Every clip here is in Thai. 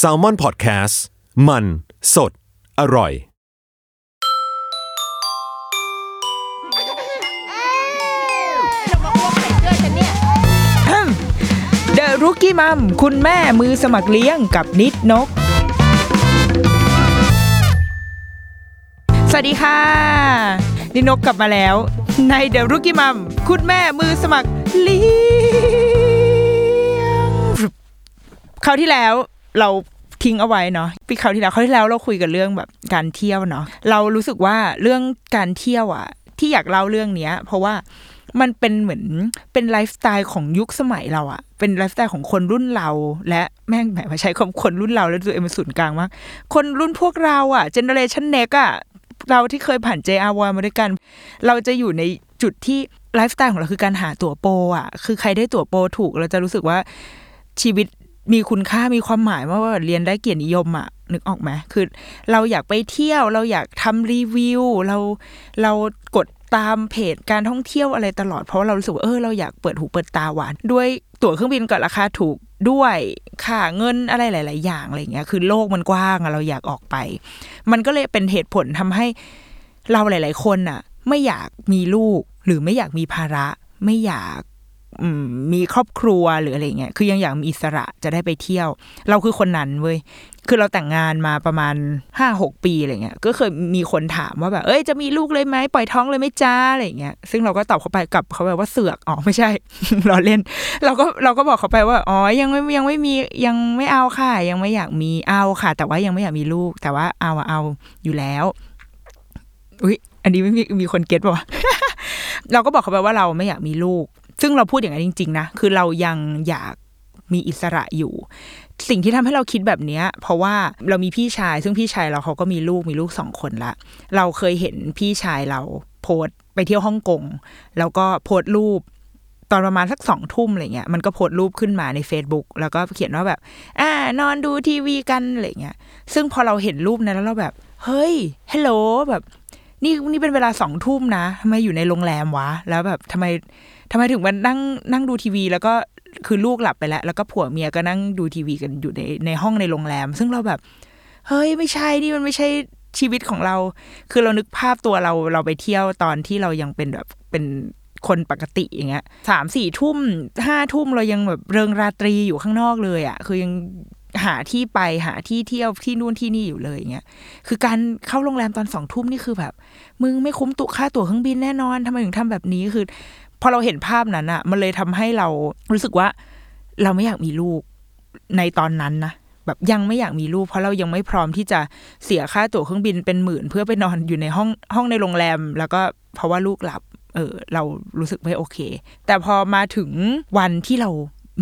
s a l ม o n PODCAST มัน สด อร่อย เดอะรุกี้มัมคุณแม่มือสมัครเลี้ยงกับนิดนก สวัสดีค่ะ นิดนกกลับมาแล้ว ในเดอะรุกี้มัมคุณแม่มือสมัครเลี้ยง คราวที่แล้วเราทิ้งเอาไว้เนาะ EP คราวที่แล้วคราวที่แล้วเราคุยกันเรื่องแบบการเที่ยวเนาะเรารู้สึกว่าเรื่องการเที่ยวอะที่อยากเล่าเรื่องเนี้ย เพราะว่ามันเป็นเหมือนเป็นไลฟ์สไตล์ของยุคสมัยเราอะเป็นไลฟ์สไตล์ของคนรุ่นเรา และแม่งแหมมาใช้คำคนรุ่นเราแล้วตัวเองเป็นศูนย์กลางมากคนรุ่นพวกเราอะ generation X อะเราที่เคยผ่าน JR1 มาด้วยกัน เราจะอยู่ในจุดที่ไลฟ์สไตล์ของเราคือการหาตั๋วโปรอะคือใครได้ตั๋วโปรถูกเราจะรู้สึกว่าชีวิต มีคุณค่ามีความหมายมากว่าเรียนได้เกียรตินิยมอะนึกออกไหมคือเราอยากไปเที่ยวเราอยากทำรีวิว เราเรากดตามเพจการท่องเที่ยวอะไรตลอดเพราะว่าเรารู้สึกว่าเออเราอยากเปิดหูเปิดตาหวาน ด้วยตั๋วเครื่องบินก็ราคาถูกด้วยค่าเงินอะไรหลาย ๆ อย่างอะไรเงี้ยคือโลกมันกว้างเราอยากออกไป มันก็เลยเป็นเหตุผลทำให้เราหลาย ๆ คนอะไม่อยากมีลูกหรือไม่อยากมีภาระ ไม่อยาก มีครอบครัวหรืออะไรเงี้ยคือยังอยากมีอิสระจะได้ไปเที่ยว เราคือคนนั้นเว้ยคือเราแต่งงานมาประมาณห้าหกปีอะไรเงี้ยก็เคยมีคนถามว่าแบบเอ้ยจะมีลูกเลยไหมปล่อยท้องเลยไหมจ้าอะไรเงี้ยซึ่งเราก็ตอบเขาไปกับเขาไปว่าเสือกอ๋อไม่ใช่ เราเล่น เราก็เราก็บอกเขาไปว่าอ๋อยังไม่ยังไม่มียังไม่เอาค่ะ ยังไม่อยากมีเอาค่ะ แต่ว่ายังไม่อยากมีลูก แต่ว่าเอาเอาอยู่แล้วอุ้ยอันนี้ไม่มีมีคนเก็ตป่ะเราก็บอกเขาไปว่าเราไม่อยากมีลูก ซึ่งเราพูดอย่างนั้นจริง ๆ นะ คือเรายังอยากมีอิสระอยู่ สิ่งที่ทำให้เราคิดแบบเนี้ย เพราะว่าเรามีพี่ชาย ซึ่งพี่ชายเราเขาก็มีลูกมีลูกสองคนละ เราเคยเห็นพี่ชายเราโพสต์ไปเที่ยวฮ่องกงแล้วก็โพสต์รูปตอนประมาณสักสองทุ่มอะไรเงี้ยมันก็โพสรูปขึ้นมาใน Facebook แล้วก็เขียนว่าแบบ อ่านอนดูทีวีกันอะไรเงี้ย ซึ่งพอเราเห็นรูปนั้นแล้วเราแบบ เฮ้ยฮัลโหลแบบ นี่นี่เป็นเวลาสองทุ่มนะทำไมอยู่ในโรงแรมวะ แล้วแบบทำไม ทำไมถึงมานั่งนั่งดูทีวี แล้วก็คือลูกหลับไปแล้ว แล้วก็ผัวเมียก็นั่งดูทีวีกันอยู่ในในห้องในโรงแรม ซึ่งเราแบบ เฮ้ยไม่ใช่นี่มันไม่ใช่ชีวิตของเรา คือเรานึกภาพตัวเราเราไปเที่ยวตอนที่เรายังเป็นแบบเป็นคนปกติอย่างเงี้ยสามสี่ทุ่มห้าทุ่มเรายังแบบเริงราตรีอยู่ข้างนอกเลยอะ่ะ คือยังหาที่ไปหาที่เที่ยวที่นู่นที่นี่อยู่เลยอย่างเงี้ย คือการเข้าโรงแรมตอนสองทุ่มนี่คือแบบ มึงไม่คุ้มตุค่าตั๋วเครื่องบินแน่นอนทำไมถึงทำแบบนี้คือ พอเราเห็นภาพนั้นอะมันเลยทำให้เรารู้สึกว่า เราไม่อยากมีลูกในตอนนั้นนะแบบยังไม่อยากมีลูก เพราะเรายังไม่พร้อมที่จะเสียค่าตั๋วเครื่องบินเป็นหมื่น เพื่อไปนอนอยู่ในห้องห้องในโรงแรม แล้วก็เพราะว่าลูกหลับ เออ เรารู้สึกไม่โอเค แต่พอมาถึงวันที่เรา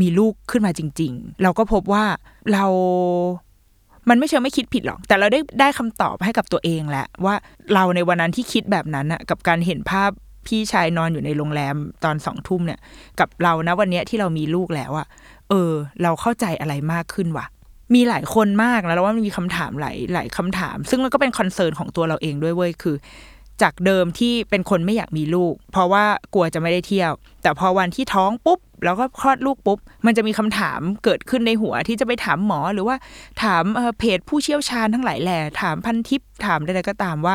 มีลูกขึ้นมาจริง ๆ เราก็พบว่าเรามันไม่เชิงไม่คิดผิดหรอก แต่เราได้ได้คำตอบให้กับตัวเองแหละว่าเราในวันนั้นที่คิดแบบนั้นอะกับการเห็นภาพ พี่ชายนอนอยู่ในโรงแรมตอนสองทุ่มเนี่ย กับเรานะวันเนี้ยที่เรามีลูกแล้วอะเออ เราเข้าใจอะไรมากขึ้นวะมีหลายคนมากนะแล้วว่ามันมีคำถามหลายหลายคำถาม ซึ่งมันก็เป็นคอนเซิร์นของตัวเราเองด้วยเว้ยคือ จากเดิมที่เป็นคนไม่อยากมีลูก เพราะว่ากลัวจะไม่ได้เที่ยว แต่พอวันที่ท้องปุ๊บแล้วก็คลอดลูกปุ๊บ มันจะมีคำถามเกิดขึ้นในหัวที่จะไปถามหมอหรือว่าถามเอ่อเพจผู้เชี่ยวชาญทั้งหลายแหล่ถามพันทิปถามใดๆก็ตามว่า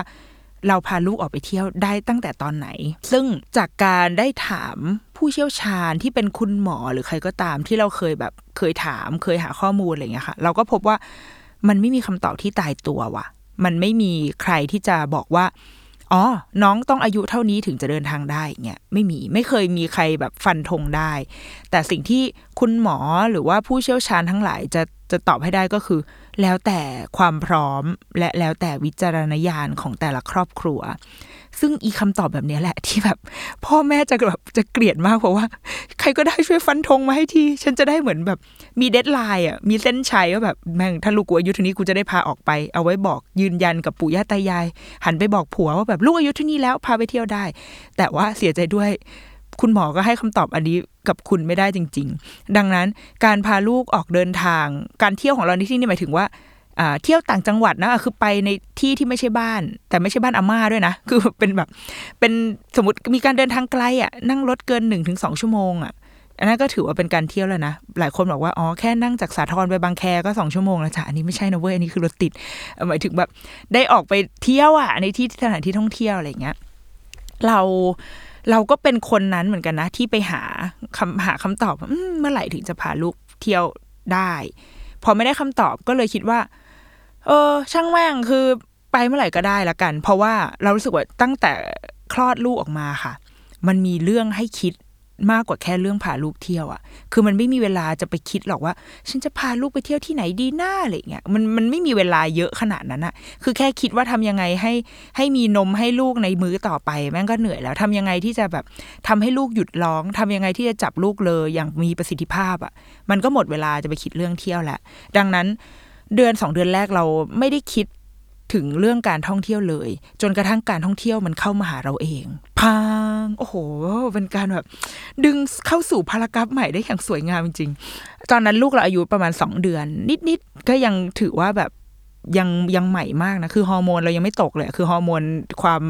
เราพาลูกออกไปเที่ยวได้ตั้งแต่ตอนไหน ซึ่งจากการได้ถามผู้เชี่ยวชาญที่เป็นคุณหมอหรือใครก็ตามที่เราเคยแบบเคยถามเคยหาข้อมูลอะไรอย่างเงี้ยค่ะ เราก็พบว่ามันไม่มีคำตอบที่ตายตัวว่ะ มันไม่มีใครที่จะบอกว่าอ๋อ น้องต้องอายุเท่านี้ถึงจะเดินทางได้เงี้ยไม่มีไม่เคยมีใครแบบฟันธงได้ แต่สิ่งที่คุณหมอหรือว่าผู้เชี่ยวชาญทั้งหลายจะจะตอบให้ได้ก็คือ แล้วแต่ความพร้อมและแล้วแต่วิจารณญาณของแต่ละครอบครัว ซึ่งอีคำตอบแบบนี้แหละที่แบบ พ่อแม่จะแบบจะเกลียดมากเพราะว่า ใครก็ได้ช่วยฟันธงมาให้ทีฉันจะได้เหมือนแบบมีเดทไลน์อะมีเส้นชัยว่าแบบแม่งถ้าลูกกูอายุเท่านี้กูจะได้พาออกไป เอาไว้บอกยืนยันกับปู่ย่าตายาย หันไปบอกผัวว่าแบบลูกอายุเท่านี้แล้วพาไปเที่ยวได้ แต่ว่าเสียใจด้วย คุณหมอก็ให้คำตอบอันนี้กับคุณไม่ได้จริง ๆ ดังนั้นการพาลูกออกเดินทาง การเที่ยวของเราในที่นี่หมายถึงว่าเที่ยวต่างจังหวัดนะคือไปในที่ที่ไม่ใช่บ้าน แต่ไม่ใช่บ้านอาม่าด้วยนะ คือเป็นแบบเป็นสมมติมีการเดินทางไกลอะนั่งรถเกินหนึ่งถึงสองชั่วโมงอะอันนั้นก็ถือว่าเป็นการเที่ยวแล้วนะ หลายคนบอกว่า อ๋อ แค่นั่งจากสาทรไปบางแคก็สองชั่วโมงแล้วจ้ะ อันนี้ไม่ใช่นะเว้ย อันนี้คือรถติด หมายถึงแบบได้ออกไปเที่ยวอะ ในที่สถานที่ท่องเที่ยวอะไรเงี้ย เรา เราก็เป็นคนนั้นเหมือนกันนะ ที่ไปหาคำหาคำตอบว่าอืมเมื่อไหร่ถึงจะพาลูกเที่ยวได้ พอไม่ได้คำตอบก็เลยคิดว่า เออ ช่างแม่งคือไปเมื่อไหร่ก็ได้ละกัน เพราะว่าเรารู้สึกว่าตั้งแต่คลอดลูกออกมาค่ะ มันมีเรื่องให้คิด มากกว่าแค่เรื่องพาลูกเที่ยวอะ่ะ คือมันไม่มีเวลาจะไปคิดหรอกว่า ฉันจะพาลูกไปเที่ยวที่ไหนดีหน้าอะไรเงี้ย มันมันไม่มีเวลาเยอะขนาดนั้นอะคือแค่คิดว่าทำยังไงให้ให้มีนมให้ลูกในมื้อต่อไป แม่งก็เหนื่อยแล้วทำยังไงที่จะแบบทำให้ลูกหยุดร้องทำยังไงที่จะจับลูกเลยอย่างมีประสิทธิภาพอะ่ะ มันก็หมดเวลาจะไปคิดเรื่องเที่ยวแหละ ดังนั้นเดือนสองเดือนแรกเราไม่ได้คิด ถึงเรื่องการท่องเที่ยวเลย จนกระทั่งการท่องเที่ยวมันเข้ามาหาเราเองพังโอ้โห เป็นการแบบ ดึงเข้าสู่ paragraph ใหม่ได้อย่างสวยงามจริงๆตอนนั้นลูกเราอายุประมาณสองเดือน นิดๆก็ยังถือว่าแบบยังยังใหม่มากนะ คือฮอร์โมนเรายังไม่ตกเลย คือฮอร์โมนความ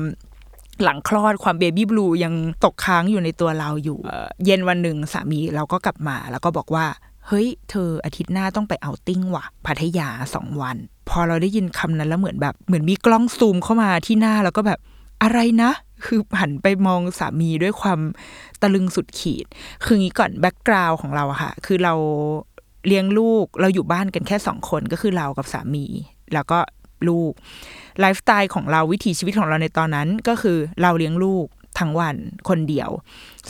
หลังคลอดความ baby blue ยังตกค้างอยู่ในตัวเราอยู่ เย็นวันหนึ่งสามีเราก็กลับมาแล้วก็บอกว่า เฮ้ย เธออาทิตย์หน้าต้องไป outing ว่ะ พัทยาสองวัน พอเราได้ยินคำนั้นแล้วเหมือนแบบ เหมือนมีกล้องซูมเข้ามาที่หน้าแล้วก็แบบอะไรนะ คือหันไปมองสามีด้วยความตะลึงสุดขีด คืองี้ก่อนแบ็กกราวของเราค่ะ คือเราเลี้ยงลูกเราอยู่บ้านกันแค่สองคนก็คือเรากับสามี แล้วก็ลูกไลฟ์สไตล์ของเราวิถีชีวิตของเราในตอนนั้นก็คือเราเลี้ยงลูกทั้งวันคนเดียว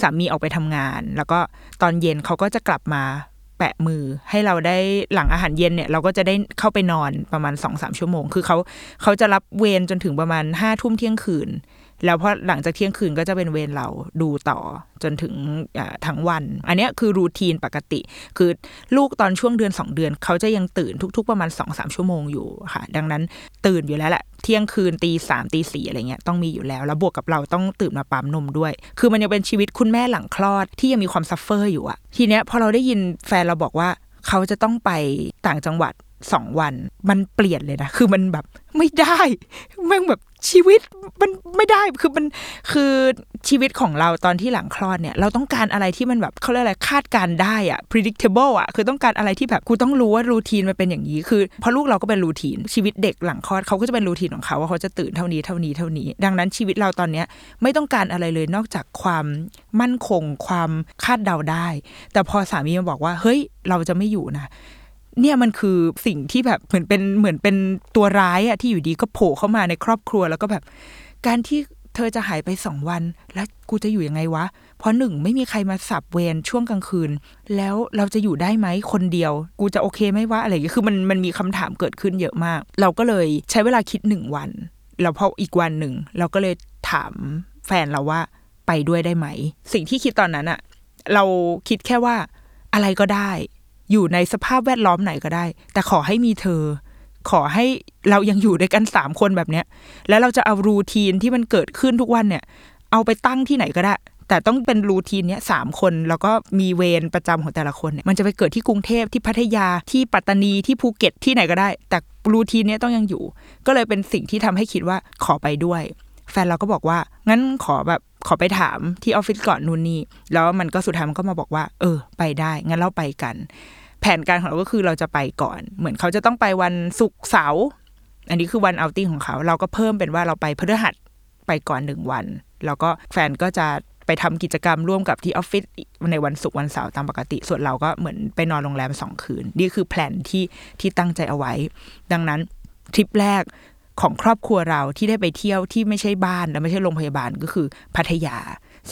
สามีออกไปทำงาน แล้วก็ตอนเย็นเขาก็จะกลับมา แปะมือให้เราได้หลังอาหารเย็นเนี่ย เราก็จะได้เข้าไปนอนประมาณสองสามชั่วโมง คือเขาเขาจะรับเวรจนถึงประมาณห้าทุ่มเที่ยงคืน แล้วพอหลังจากเที่ยงคืนก็จะเป็นเวรเราดูต่อจนถึงทั้งวัน อันนี้คือ routine ปกติ คือลูกตอนช่วงเดือนสองเดือน เขาจะยังตื่นทุก ๆ ประมาณสองสามชั่วโมงอยู่ค่ะ ดังนั้นตื่นอยู่แล้วแหละเที่ยงคืนตีสามตีสี่อะไรเงี้ยต้องมีอยู่แล้ว แล้วบวกกับเราต้องตื่นมาปั๊มนมด้วย คือมันยังเป็นชีวิตคุณแม่หลังคลอดที่ยังมีความ suffer อยู่อะทีเนี้ยพอเราได้ยินแฟนเราบอกว่าเขาจะต้องไปต่างจังหวัดสองวัน มันเปลี่ยนเลยนะ คือมันแบบไม่ได้แม่งแบบ ชีวิตมันไม่ได้คือมันคือชีวิตของเราตอนที่หลังคลอดเนี่ย เราต้องการอะไรที่มันแบบเขาเรียกอะไรคาดการได้อะ predictable อะคือต้องการอะไรที่แบบกูต้องรู้ว่ารูทีนมันเป็นอย่างนี้ คือพอลูกเราก็เป็นรูทีน ชีวิตเด็กหลังคลอดเขาก็จะเป็นรูทีนของเขาว่าเขาจะตื่นเท่านี้เท่านี้เท่านี้ ดังนั้นชีวิตเราตอนเนี้ยไม่ต้องการอะไรเลยนอกจากความมั่นคงความคาดเดาได้ แต่พอสามีมาบอกว่าเฮ้ยเราจะไม่อยู่นะ เนี่ยมันคือสิ่งที่แบบเหมือนเป็นเหมือนเป็นตัวร้ายอะที่อยู่ดีก็โผล่เข้ามาในครอบครัวแล้วก็แบบ การที่เธอจะหายไปสองวัน แล้วกูจะอยู่ยังไงวะ เพราะหนึ่งไม่มีใครมาสับเวรช่วงกลางคืน แล้วเราจะอยู่ได้ไหมคนเดียว กูจะโอเคไหมวะอะไรอย่างเงี้ยคือมันมันมีคำถามเกิดขึ้นเยอะมาก เราก็เลยใช้เวลาคิดหนึ่งวันแล้วพออีกวันหนึ่ง เราก็เลยถามแฟนเราว่าไปด้วยได้ไหม สิ่งที่คิดตอนนั้นอะเราคิดแค่ว่าอะไรก็ได้ อยู่ในสภาพแวดล้อมไหนก็ได้ แต่ขอให้มีเธอ ขอให้เรายังอยู่ด้วยกันสามคนแบบเนี้ย แล้วเราจะเอารูทีนที่มันเกิดขึ้นทุกวันเนี่ย เอาไปตั้งที่ไหนก็ได้ แต่ต้องเป็นรูทีนเนี้ยสามคน แล้วก็มีเวรประจำของแต่ละคนเนี่ย มันจะไปเกิดที่กรุงเทพที่พัทยาที่ปัตตานีที่ภูเก็ตที่ไหนก็ได้ แต่รูทีนเนี้ยต้องยังอยู่ ก็เลยเป็นสิ่งที่ทำให้คิดว่าขอไปด้วย แฟนเราก็บอกว่า งั้นขอแบบ ขอไปถามที่ออฟฟิศก่อนนู่นนี่แล้วมันก็สุดท้ายมันก็มาบอกว่า เออ ไปได้ งั้นเราไปกัน แผนการของเราก็คือเราจะไปก่อน เหมือนเขาจะต้องไปวันศุกร์เสาร์อันนี้คือวันเอาติ้งของเขา เราก็เพิ่มเป็นว่าเราไปพฤหัสไปก่อนหนึ่งวัน แล้วก็แฟนก็จะไปทำกิจกรรมร่วมกับที่ออฟฟิศในวันศุกร์วันเสาร์ตามปกติ ส่วนเราก็เหมือนไปนอนโรงแรมสองคืน นี่คือแผนที่ที่ตั้งใจเอาไว้ ดังนั้นทริปแรก ของครอบครัวเราที่ได้ไปเที่ยวที่ไม่ใช่บ้านและไม่ใช่โรงพยาบาลก็คือพัทยา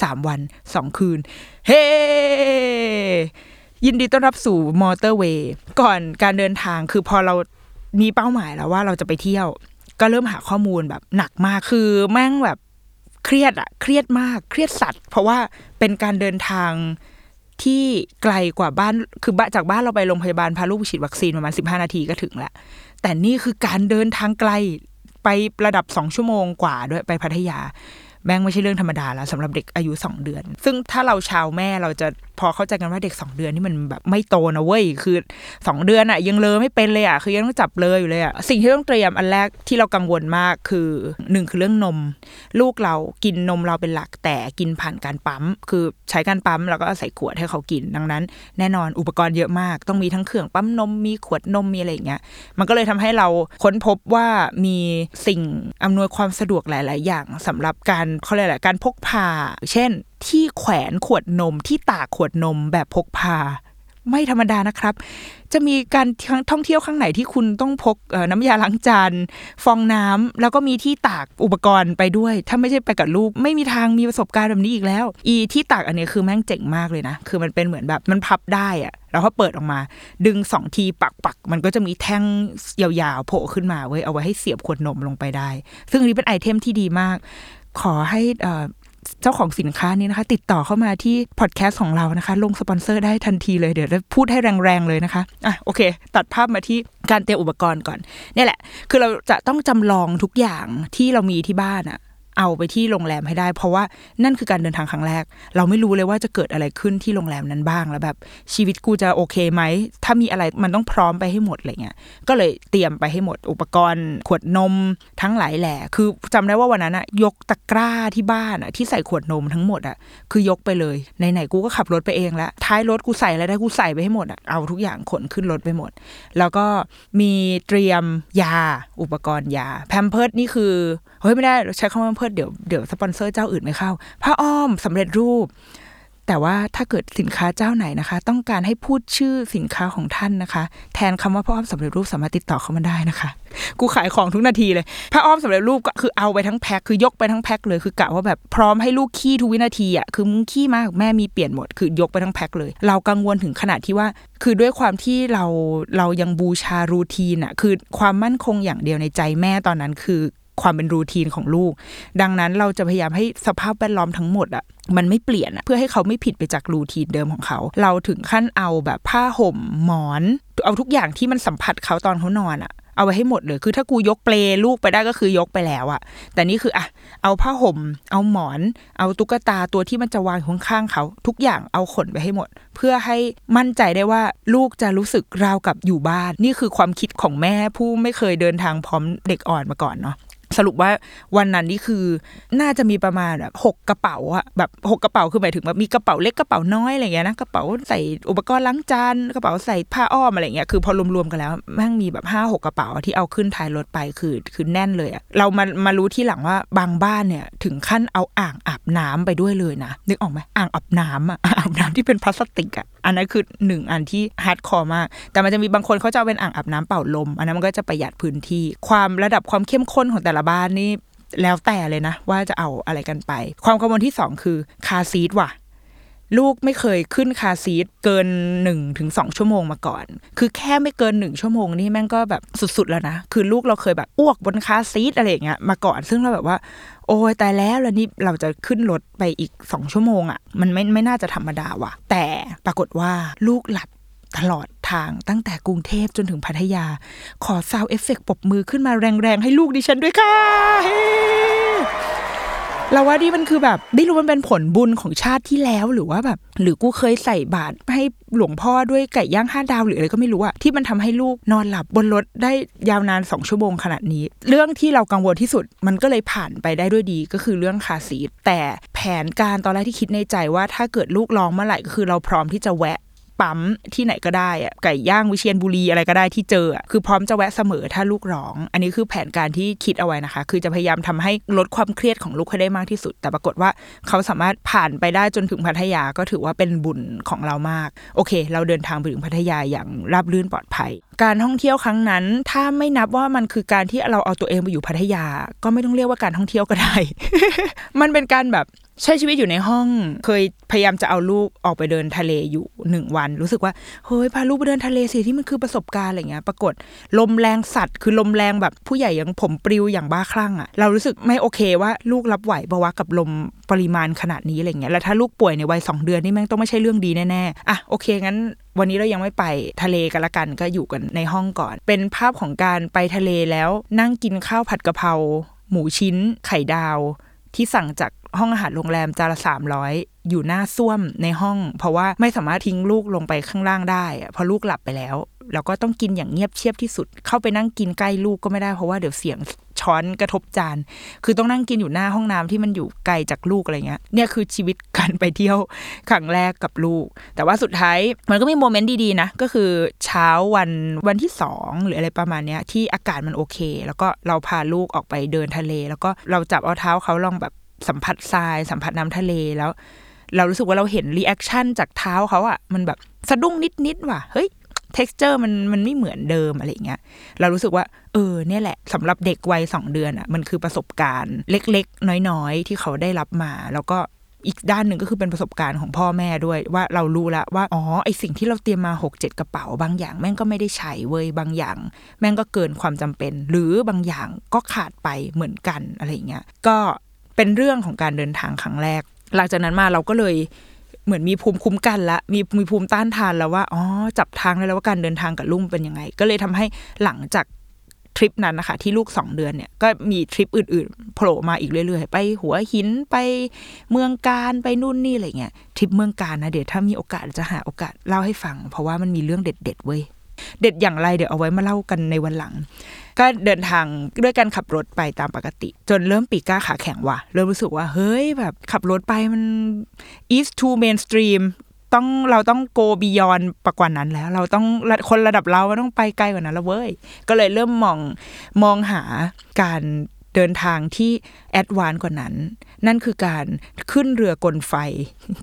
สามวันสองคืน เฮ้ยินดีต้อนรับสู่มอเตอร์เวย์ก่อนการเดินทางคือพอเรามีเป้าหมายแล้วว่าเราจะไปเที่ยว ก็เริ่มหาข้อมูลแบบหนักมากคือแม่งแบบเครียดอะเครียดมากเครียดสัตว์ เพราะว่าเป็นการเดินทางที่ไกลกว่าบ้านคือจากบ้านเราไปโรงพยาบาลพาลูกฉีดวัคซีนประมาณสิบห้านาทีก็ถึงล้วแต่นี่คือการเดินทางไกล ไประดับสองชั่วโมงกว่าด้วยไปพัทยา แม่งไม่ใช่เรื่องธรรมดาแล้วสำหรับเด็กอายุ 2 เดือน ซึ่งถ้าเราชาวแม่เราจะพอเข้าใจกันว่าเด็ก 2 เดือนนี่มันแบบไม่โตนะเว้ยคือ 2 เดือนอะยังเลอไม่เป็นเลยอะคือยังต้องจับเลยอยู่เลยอะสิ่งที่ต้องเตรียมอันแรกที่เรากังวลมากคือหนึ่งคือเรื่องนม ลูกเรากินนมเราเป็นหลักแต่กินผ่านการปั๊ม คือใช้การปั๊มแล้วก็ใส่ขวดให้เขากินดังนั้น แน่นอนอุปกรณ์เยอะมาก ต้องมีทั้งเครื่องปั๊มนมมีขวดนมมีอะไรอย่างเงี้ยมันก็เลยทำให้เราค้นพบว่ามีสิ่งอำนวยความสะดวกหลาย ๆ อย่างสำหรับการเขาเรียกอะไรการพกพา เช่น ที่แขวนขวดนมที่ตากขวดนมแบบพกพา ไม่ธรรมดานะครับ จะมีการท่องเที่ยวข้างไหนที่คุณต้องพกน้ำยาล้างจานฟองน้ำแล้วก็มีที่ตากอุปกรณ์ไปด้วย ถ้าไม่ใช่ไปกับลูก ไม่มีทางมีประสบการณ์แบบนี้อีกแล้ว อีที่ตากอันนี้คือแม่งเจ๋งมากเลยนะ คือมันเป็นเหมือนแบบมันพับได้อะแล้วพอเปิดออกมา ดึงสองทีปักปักๆมันก็จะมีแท่งยาวๆโผล่ขึ้นมาเว้ยเอาไว้ให้เสียบขวดนมลงไปได้ ซึ่งอันนี้เป็น item ที่ดีมาก ขอให้เจ้าของสินค้านี้นะคะ ติดต่อเข้ามาที่พอดแคสต์ของเรานะคะ ลงสปอนเซอร์ได้ทันทีเลยเดี๋ยวจะพูดให้แรงๆเลยนะคะอะโอเค ตัดภาพมาที่การเตรียมอุปกรณ์ก่อนเนี่ยแหละ คือเราจะต้องจำลองทุกอย่างที่เรามีที่บ้านอะ เอาไปที่โรงแรมให้ได้ เพราะว่านั่นคือการเดินทางครั้งแรก เราไม่รู้เลยว่าจะเกิดอะไรขึ้นที่โรงแรมนั้นบ้างแล้วแบบ ชีวิตกูจะโอเคไหม ถ้ามีอะไรมันต้องพร้อมไปให้หมดอะไรเงี้ยก็เลยเตรียมไปให้หมดอุปกรณ์ ขวดนมทั้งหลายแหล่คือจำได้ว่าวันนั้นอะยกตะกร้าที่บ้านอะที่ใส่ขวดนมทั้งหมดอะคือยกไปเลยไหนๆกูก็ขับรถไปเองแล้วท้ายรถกูใส่อะไรได้กูใส่ไปให้หมดอะเอาทุกอย่างขนขึ้นรถไปหมด แล้วก็มีเตรียมยาอุปกรณ์ยาแพมเพิร์ดนี่คือเฮ้ยไม่ได้ใช้คำว่าแพมเดเดี๋ยวเดี๋ยวสปอนเซอร์เจ้าอื่นไม่เข้าผ้าอ้อมสำเร็จรูป แต่ว่าถ้าเกิดสินค้าเจ้าไหนนะคะ ต้องการให้พูดชื่อสินค้าของท่านนะคะ แทนคำว่าผ้าอ้อมสำเร็จรูปสามารถติดต่อเข้ามาได้นะคะ กูขายของทุกนาทีเลยผ้าอ้อมสำเร็จรูปก็คือเอาไปทั้งแพ็คคือยกไปทั้งแพ็คเลยคือกะว่าแบบพร้อมให้ลูกขี้ทุกวินาทีอะคือมึงขี้มากแม่มีเปลี่ยนหมด คือยกไปทั้งแพ็คเลย เรากังวลถึงขนาดที่ว่าคือด้วยความที่เราเรายังบูชารูทีนอะคือความมั่นคงอย่างเดียวในใจแม่ตอนนั้นคือ ความเป็นรูทีนของลูก ดังนั้นเราจะพยายามให้สภาพแวดล้อมทั้งหมดอะมันไม่เปลี่ยนอะเพื่อให้เขาไม่ผิดไปจากรูทีนเดิมของเขา เราถึงขั้นเอาแบบผ้าห่มหมอน เอาทุกอย่างที่มันสัมผัสเขาตอนเขานอนอะเอาไว้ให้หมดเลย คือถ้ากูยกเปลลูกไปได้ก็คือยกไปแล้วอะแต่นี่คืออะเอาผ้าห่ม เอาหมอน เอาตุ๊กตาตัวที่มันจะวางข้างๆเขา ทุกอย่างเอาขนไปให้หมด เพื่อให้มั่นใจได้ว่าลูกจะรู้สึกราวกับอยู่บ้าน นี่คือความคิดของแม่ผู้ไม่เคยเดินทางพร้อมเด็กอ่อนมาก่อนเนาะ สรุปว่าวันนั้นนี่คือน่าจะมีประมาณแบบหกกระเป๋าอะแบบหกกระเป๋าคือหมายถึงแบบมีกระเป๋าเล็กกระเป๋าน้อยอะไรเงี้ยนะกระเป๋าใส่อุปกรณ์ล้างจานกระเป๋าใส่ผ้าอ้อมอะไรเงี้ยคือพอรวมๆกันแล้วแม่งมีแบบห้าหกกระเป๋าที่เอาขึ้นท้ายรถไปคือคือแน่นเลยอะเรามามารู้ทีหลังว่าบางบ้านเนี่ยถึงขั้นเอาอ่างอาบน้ำไปด้วยเลยนะนึกออกไหมอ่างอาบน้ำอะอ่างอาบน้ำที่เป็นพลาสติกอะอันนั้นคือหนึ่งอันที่ hardcore มาก แต่มันจะมีบางคนเขาจะเอาเป็นอ่างอาบน้ำเป่าลม อันนั้นมันก็จะประหยัดพื้นที่ความระดับความเข้มข้นของแต่ละบ้านนี่แล้วแต่เลยนะ ว่าจะเอาอะไรกันไป ความกังวลที่สองคือคาซีทว่ะ ลูกไม่เคยขึ้นคาซีทเกินหนึ่งถึงสองชั่วโมงมาก่อน คือแค่ไม่เกินหนึ่งชั่วโมงนี่แม่งก็แบบสุดๆแล้วนะ คือลูกเราเคยแบบอ้วกบนคาซีทอะไรอย่างเงี้ยมาก่อน ซึ่งเราแบบว่า โอ้ยตายแล้วแล้วนี่เราจะขึ้นรถไปอีกสองชั่วโมงอะ่ะ มันไม่ไม่น่าจะธรรมดาว่ะ แต่ปรากฏว่าลูกหลับ ตลอดทางตั้งแต่กรุงเทพจนถึงพัทยา ขอ sound effect ปบมือขึ้นมาแรงๆ ให้ลูกดิฉันด้วยค่ะเราว่านี่มันคือแบบไม่รู้มันเป็นผลบุญของชาติที่แล้วหรือว่าแบบ หรือกูเคยใส่บาตรให้หลวงพ่อด้วยไก่ย่างห้าดาวหรืออะไรก็ไม่รู้อะที่มันทำให้ลูกนอนหลับบนรถได้ยาวนานสองชั่วโมงขนาดนี้ เรื่องที่เรากังวลที่สุดมันก็เลยผ่านไปได้ด้วยดีก็คือเรื่อง car seat แต่แผนการตอนแรกที่คิดในใจว่าถ้าเกิดลูกร้องเมื่อไหร่ก็คือเราพร้อมที่จะแวะ ปั๊มที่ไหนก็ได้อะไก่ย่างวิเชียนบุรีอะไรก็ได้ที่เจอคือพร้อมจะแวะเสมอถ้าลูกร้อง อันนี้คือแผนการที่คิดเอาไว้นะคะ คือจะพยายามทำให้ลดความเครียดของลูกให้ได้มากที่สุด แต่ปรากฏว่าเขาสามารถผ่านไปได้จนถึงพัทยาก็ถือว่าเป็นบุญของเรามาก โอเค เราเดินทางไปถึงพัทยาอย่างราบรื่นปลอดภัย การท่องเที่ยวครั้งนั้น ถ้าไม่นับว่ามันคือการที่เราเอาตัวเองไปอยู่พัทยา ก็ไม่ต้องเรียกว่าการท่องเที่ยวก็ได้ มันเป็นการแบบ ใช้ชีวิตอยู่ในห้องเคยพยายามจะเอาลูกออกไปเดินทะเลอยู่หนึ่งวัน รู้สึกว่าเฮ้ยพาลูกไปเดินทะเลสิที่มันคือประสบการณ์อะไรเงี้ยปรากฏลมแรงสัตว์คือลมแรงแบบผู้ใหญ่ยังผมปลิวอย่างบ้าคลั่งอะ่ะเรารู้สึกไม่โอเคว่าลูกรับไหวปะวะกับลมปริมาณขนาดนี้อะไรเงี้ยแล้วถ้าลูกป่วยในวัยสองเดือนนี่แม่งต้องไม่ใช่เรื่องดีแน่ๆอะโอเคงั้นวันนี้เรายังไม่ไปทะเลกันละกันก็อยู่กันในห้องก่อน เป็นภาพของการไปทะเลแล้วนั่งกินข้าวผัดกะเพราหมูชิ้นไข่ดาวที่สั่งจาก ห้องอาหารโรงแรมจานละสามร้อยอยู่หน้าส้วมในห้อง เพราะว่าไม่สามารถทิ้งลูกลงไปข้างล่างได้เพราะลูกหลับไปแล้วแล้วก็ต้องกินอย่างเงียบเชียบที่สุด เข้าไปนั่งกินใกล้ลูกก็ไม่ได้เพราะว่าเดี๋ยวเสียงช้อนกระทบจาน คือต้องนั่งกินอยู่หน้าห้องน้ำที่มันอยู่ไกลจากลูกอะไรเงี้ย เนี่ยคือชีวิตการไปเที่ยวครั้งแรกกับลูก แต่ว่าสุดท้ายมันก็มีโมเมนต์ดีๆนะ ก็คือเช้าวันวันที่สองหรืออะไรประมาณเนี้ยที่อากาศมันโอเค แล้วก็เราพาลูกออกไปเดินทะเล แล้วก็เราจับเอาเท้าเขาลองแบบ สัมผัสทราย สัมผัสน้ำทะเลแล้ว เรารู้สึกว่าเราเห็น reaction จากเท้าเขาอะมันแบบสะดุ้งนิดๆว่ะเฮ้ย texture มันมันไม่เหมือนเดิมอะไรเงี้ย เรารู้สึกว่า เออเนี่ยแหละสำหรับเด็กวัยสองเดือนอะมันคือประสบการณ์เล็กๆ น้อยๆ ที่เขาได้รับมา แล้วก็อีกด้านหนึ่งก็คือเป็นประสบการณ์ของพ่อแม่ด้วย ว่าเรารู้แล้วว่าอ๋อไอสิ่งที่เราเตรียมมาหกเจ็ดกระเป๋า บางอย่างแม่งก็ไม่ได้ใช้เว้ยบางอย่าง แม่งก็เกินความจำเป็น หรือบางอย่างก็ขาดไปเหมือนกันอะไรเงี้ยก็ เป็นเรื่องของการเดินทางครั้งแรก หลังจากนั้นมาเราก็เลยเหมือนมีภูมิคุ้มกันละมีมีภูมิต้านทานแล้วว่าอ๋อจับทางได้แล้วว่าการเดินทางกับลุงเป็นยังไง ก็เลยทำให้หลังจากทริปนั้นนะคะที่ลูกสองเดือนเนี่ยก็มีทริปอื่นๆโผล่มาอีกเรื่อยๆ ไปหัวหินไปเมืองการไปนู่นนี่อะไรเงี้ยทริปเมืองการนะเดี๋ยวถ้ามีโอกาสจะหาโอกาสเล่าให้ฟัง เพราะว่ามันมีเรื่องเด็ดๆเว้ยเด็ดอย่างไรเดี๋ยวเอาไว้มาเล่ากันในวันหลัง ก็เดินทางด้วยการขับรถไปตามปกติ จนเริ่มปีก้าขาแข็งว่ะ เริ่มรู้สึกว่า เฮ้ยแบบขับรถไปมัน east to mainstream ต้องเราต้อง go beyond ปกว่านั้นแล้ว เราต้องคนระดับเราต้องไปไกลกว่านั้นแล้วเว้ย ก็เลยเริ่มมองมองหาการเดินทางที่แอดวานกว่านั้น นั่นคือการขึ้นเรือกลไฟ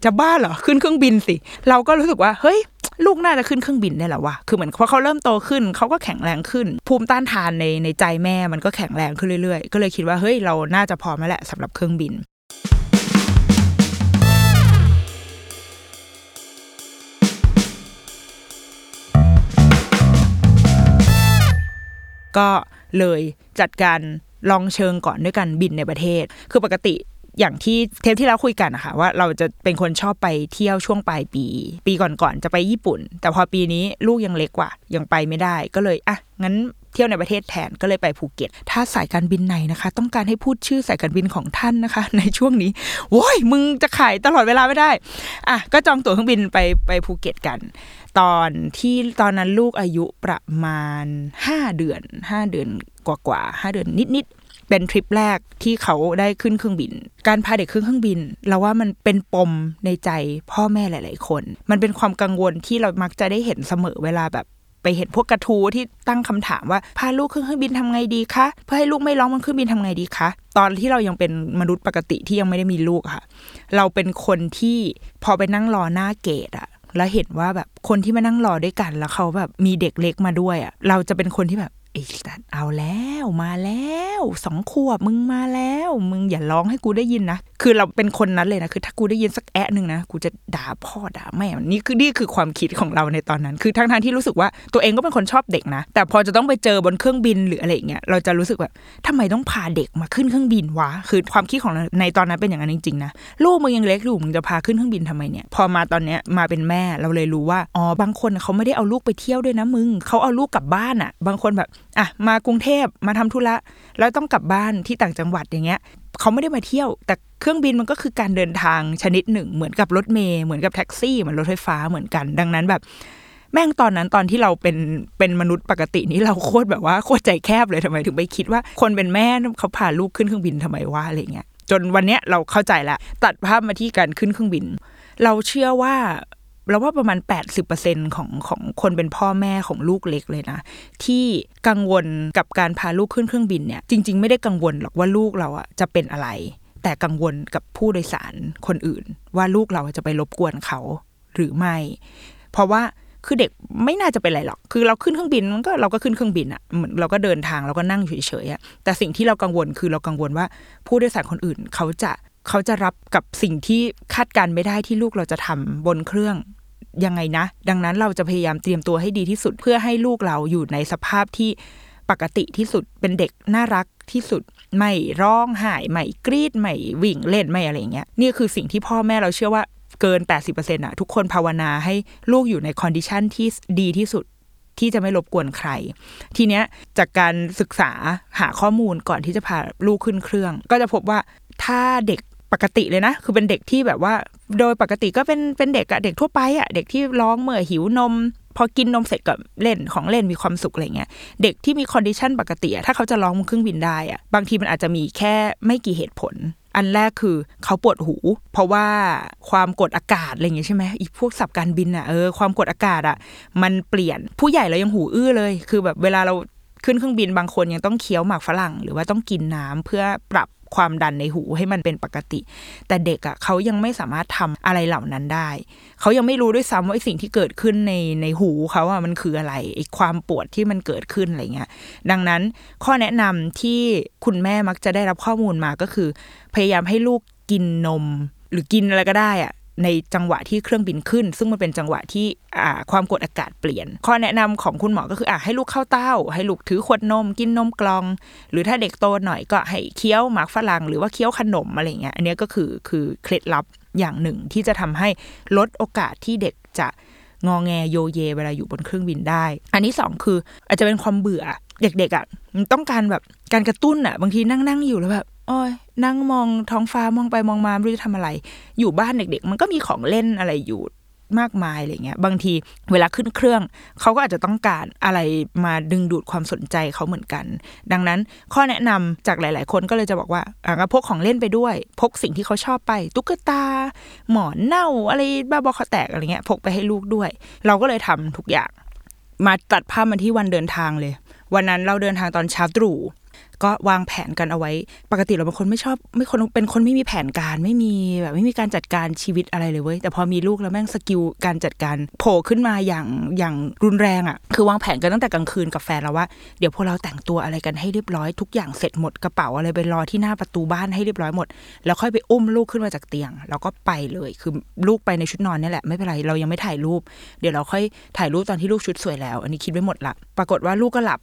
จะบ้าเหรอ ขึ้นเครื่องบินสิ เราก็รู้สึกว่า เฮ้ย ลูกน่าจะขึ้นเครื่องบินได้แล้ววะคือเหมือนพอเขาเริ่มโตขึ้น เขาก็แข็งแรงขึ้น ภูมิต้านทานในในใจแม่มันก็แข็งแรงขึ้นเรื่อยๆ ก็เลยคิดว่า เฮ้ย เราน่าจะพร้อมแล้วแหละสำหรับเครื่องบินก็เลยจัดการลองเชิงก่อนด้วยกันบินในประเทศ คือปกติ อย่างที่เทปที่เราคุยกันนะคะว่าเราจะเป็นคนชอบไปเที่ยวช่วงปลายปี ปีก่อนๆจะไปญี่ปุ่น แต่พอปีนี้ลูกยังเล็กกว่ายังไปไม่ได้ก็เลยอะงั้นเที่ยวในประเทศแทนก็เลยไปภูเก็ต ถ้าสายการบินไหนนะคะ ต้องการให้พูดชื่อสายการบินของท่านนะคะ ในช่วงนี้โว้ยมึงจะขายตลอดเวลาไม่ได้อะก็จองตั๋วเครื่องบินไปไปภูเก็ตกัน ตอนที่ตอนนั้นลูกอายุประมาณห้าเดือนห้าเดือนกว่ากว่าห้าเดือนนิดๆ เป็นทริปแรกที่เขาได้ขึ้นเครื่องบิน การพาเด็กขึ้นเครื่องบิน เราว่ามันเป็นปมในใจพ่อแม่หลาย ๆ คน มันเป็นความกังวลที่เรามักจะได้เห็นเสมอเวลาแบบไปเห็นพวกกระทู้ที่ตั้งคำถามว่าพาลูกขึ้นเครื่องบินทำไงดีคะเพื่อให้ลูกไม่ร้องบนเครื่องบินทำไงดีคะตอนที่เรายังเป็นมนุษย์ปกติที่ยังไม่ได้มีลูกค่ะ เราเป็นคนที่พอไปนั่งรอหน้าเกตอะแล้วเห็นว่าแบบคนที่มานั่งรอด้วยกันแล้วเขาแบบมีเด็กเล็กมาด้วยอะเราจะเป็นคนที่แบบ ไอ้สัตว์เอาแล้วมาแล้วสองขวบมึงมาแล้ว มึงอย่าร้องให้กูได้ยินนะ คือเราเป็นคนนั้นเลยนะ คือถ้ากูได้ยินสักแอะหนึ่งนะกูจะด่าพ่อด่าแม่นี่คือนี่คือความคิดของเราในตอนนั้น คือทั้งทางที่รู้สึกว่าตัวเองก็เป็นคนชอบเด็กนะ แต่พอจะต้องไปเจอบนเครื่องบินหรืออะไรเงี้ยเราจะรู้สึกแบบทำไมต้องพาเด็กมาขึ้นเครื่องบินวะคือความคิดของเราในตอนนั้นเป็นอย่างนั้นจริงๆนะลูกมึงยังเล็กอยู่มึงจะพาขึ้นเครื่องบินทำไมเนี่ย พอมาตอนเนี้ยมาเป็นแม่เราเลยรู้ว่าอ๋อบางคนเขาไม่ได้เอาลูกไปเที่ยวด้วยนะมึงเขาเอาลูกกลับบ้านอะ บางคนแบบอะมากรุงเทพมาทำธุระแล้วต้องกลับบ้านที่ต่างจังหวัดอย่างเงี้ยเขาไม่ได้มาเที่ยว แต่เครื่องบินมันก็คือการเดินทางชนิดหนึ่ง เหมือนกับรถเมย์เหมือนกับแท็กซี่เหมือนรถไฟฟ้าเหมือนกัน ดังนั้นแบบแม่งตอนนั้นตอนที่เราเป็นเป็นมนุษย์ปกตินี้เราโคตรแบบว่าโคตรใจแคบเลยทำไมถึงไปคิดว่า คนเป็นแม่เขาพาลูกขึ้นเครื่องบินทำไมวะอะไรเงี้ยจนวันเนี้ยเราเข้าใจละตัดภาพมาที่การขึ้นเครื่องบิน เราเชื่อว่า เราว่าประมาณ 80%ของของคนเป็นพ่อแม่ของลูกเล็กเลยนะ ที่กังวลกับการพาลูกขึ้นเครื่องบินเนี่ยจริง ๆ ไม่ได้กังวลหรอกว่าลูกเราอะจะเป็นอะไร แต่กังวลกับผู้โดยสารคนอื่น ว่าลูกเราจะไปรบกวนเขาหรือไม่ เพราะว่าคือเด็กไม่น่าจะเป็นไรหรอก คือเราขึ้นเครื่องบินมันก็เราก็ขึ้นเครื่องบินอะเหมือนเราก็เดินทางเราก็นั่งเฉยๆอะแต่สิ่งที่เรากังวลคือเรากังวลว่าผู้โดยสารคนอื่นเขาจะเขาจะรับกับสิ่งที่คาดการไม่ได้ที่ลูกเราจะทำบนเครื่อง ยังไงนะ ดังนั้นเราจะพยายามเตรียมตัวให้ดีที่สุด เพื่อให้ลูกเราอยู่ในสภาพที่ปกติที่สุดเป็นเด็กน่ารักที่สุด ไม่ร้องไห้ไม่กรี๊ดไม่วิ่งเล่นไม่อะไรเงี้ยนี่คือสิ่งที่พ่อแม่เราเชื่อว่าเกิน 80%อะทุกคนภาวนาให้ลูกอยู่ใน condition ที่ดีที่สุดที่จะไม่รบกวนใคร ทีเนี้ยจากการศึกษาหาข้อมูลก่อนที่จะพาลูกขึ้นเครื่อง ก็จะพบว่าถ้าเด็ก ปกติเลยนะ คือเป็นเด็กที่แบบว่า โดยปกติก็เป็นเป็นเด็กอะเด็กทั่วไปอะเด็กที่ร้องเมื่อหิวนม พอกินนมเสร็จก็เล่นของเล่นมีความสุขอะไรเงี้ยเด็กที่มี condition ปกติอะถ้าเขาจะร้องบนเครื่องบินได้อะบางทีมันอาจจะมีแค่ไม่กี่เหตุผลอันแรกคือเขาปวดหู เพราะว่าความกดอากาศอะไรอย่างเงี้ยใช่ไหมอีพวกศัพท์การบินอะเออความกดอากาศอะ มันเปลี่ยนผู้ใหญ่เรายังหูอื้อเลย คือแบบเวลาเราขึ้นเครื่องบินบางคนยังต้องเคี้ยวหมากฝรั่ง หรือว่าต้องกินน้ำเพื่อปรับ ความดันในหูให้มันเป็นปกติ แต่เด็กอะเขายังไม่สามารถทำอะไรเหล่านั้นได้ เขายังไม่รู้ด้วยซ้ำว่าไอ้สิ่งที่เกิดขึ้นในในหูเขาอะมันคืออะไรไอ้ความปวดที่มันเกิดขึ้นอะไรเงี้ยดังนั้นข้อแนะนำที่คุณแม่มักจะได้รับข้อมูลมาก็คือ พยายามให้ลูกกินนม หรือกินอะไรก็ได้อะ ในจังหวะที่เครื่องบินขึ้น ซึ่งมันเป็นจังหวะที่ความกดอากาศเปลี่ยน ข้อแนะนำของคุณหมอก็คืออะให้ลูกเข้าเต้า ให้ลูกถือขวดนม กินนมกลอง หรือถ้าเด็กโตหน่อยก็ให้เคี้ยวหมากฝรั่งหรือว่าเคี้ยวขนมอะไรเงี้ยอันนี้ก็คือคือเคล็ดลับอย่างหนึ่งที่จะทำให้ลดโอกาสที่เด็กจะงอแงโยเยเวลาอยู่บนเครื่องบินได้ อันที่สองคืออาจจะเป็นความเบื่อเด็กๆอะมันต้องการแบบการกระตุ้นอะ บางทีนั่งนั่งๆอยู่แล้วแบบ โอ้ยนั่งมองท้องฟ้ามองไปมองมาไม่รู้จะทำอะไร อยู่บ้านเด็ก ๆ มันก็มีของเล่นอะไรอยู่มากมายอะไรเงี้ย บางทีเวลาขึ้นเครื่อง เขาก็อาจจะต้องการอะไรมาดึงดูดความสนใจเขาเหมือนกัน ดังนั้นข้อแนะนำจากหลาย ๆ คนก็เลยจะบอกว่าอะพกของเล่นไปด้วย พกสิ่งที่เขาชอบไป ตุ๊กตา หมอนเน่าอะไรบ้าบอคอแตกอะไรเงี้ย พกไปให้ลูกด้วย เราก็เลยทำทุกอย่าง มาตัดภาพมาที่วันเดินทางเลย วันนั้นเราเดินทางตอนเช้าตรู่ ก็วางแผนกันเอาไว้ ปกติเราเป็นคนไม่ชอบ ไม่คนเป็นคนไม่มีแผนการไม่มีแบบไม่มีการจัดการชีวิตอะไรเลยเว้ยแต่พอมีลูกแล้วแม่งสกิลการจัดการโผล่ขึ้นมาอย่างอย่างรุนแรงอะ่ะ คือวางแผนกันตั้งแต่กลางคืนกับแฟนแล้วว่าเดี๋ยวพวกเราแต่งตัวอะไรกันให้เรียบร้อยทุกอย่างเสร็จหมดกระเป๋าอะไรไปรอที่หน้าประตูบ้านให้เรียบร้อยหมด แล้วค่อยไปอุ้มลูกขึ้นมาจากเตียง แล้วก็ไปเลย คือลูกไปในชุดนอนนี่แหละไม่เป็นไรเรายังไม่ถ่ายรูป เดี๋ยวเราค่อยถ่ายรูปตอนที่ลูกชุดสวยแล้ว อันนี้คิดไว้หมดละปรากฏว่าลูกก็หลับ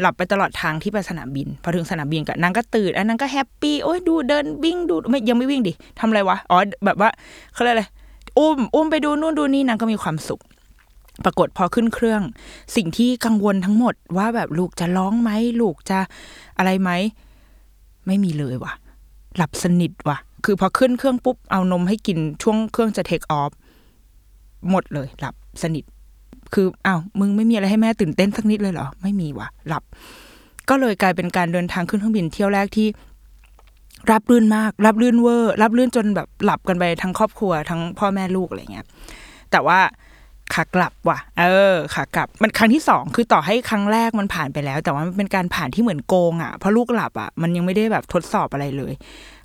หลับไปตลอดทางที่ไปสนามบิน พอถึงสนามบินกับนางก็ตื่นอันนั้นก็แฮปปี้โอ้ยดูเดินวิ่งดูไม่ยังไม่วิ่งดิทำอะไรวะอ๋อแบบว่าเขาเรียกอะไรอุ้มอุ้มไปดูนู่นดูนี่นางก็มีความสุข ปรากฏพอขึ้นเครื่อง สิ่งที่กังวลทั้งหมดว่าแบบลูกจะร้องไหมลูกจะอะไรไหมไม่มีเลยว่ะ หลับสนิทว่ะ คือพอขึ้นเครื่องปุ๊บเอานมให้กินช่วงเครื่องจะเทคออฟหมดเลยหลับสนิท คืออ้าวมึงไม่มีอะไรให้แม่ตื่นเต้นสักนิดเลยเหรอ ไม่มีวะหลับ ก็เลยกลายเป็นการเดินทางขึ้นเครื่องบินเที่ยวแรกที่รับรื่นมาก รับรื่นเวอร์ รับรื่นจนแบบหลับกันไปทั้งครอบครัวทั้งพ่อแม่ลูกอะไรเงี้ย แต่ว่าขากลับว่ะ เออขากลับ มันครั้งที่สองคือต่อให้ครั้งแรกมันผ่านไปแล้ว แต่ว่ามันเป็นการผ่านที่เหมือนโกงอะเพราะลูกหลับอะมันยังไม่ได้แบบทดสอบอะไรเลย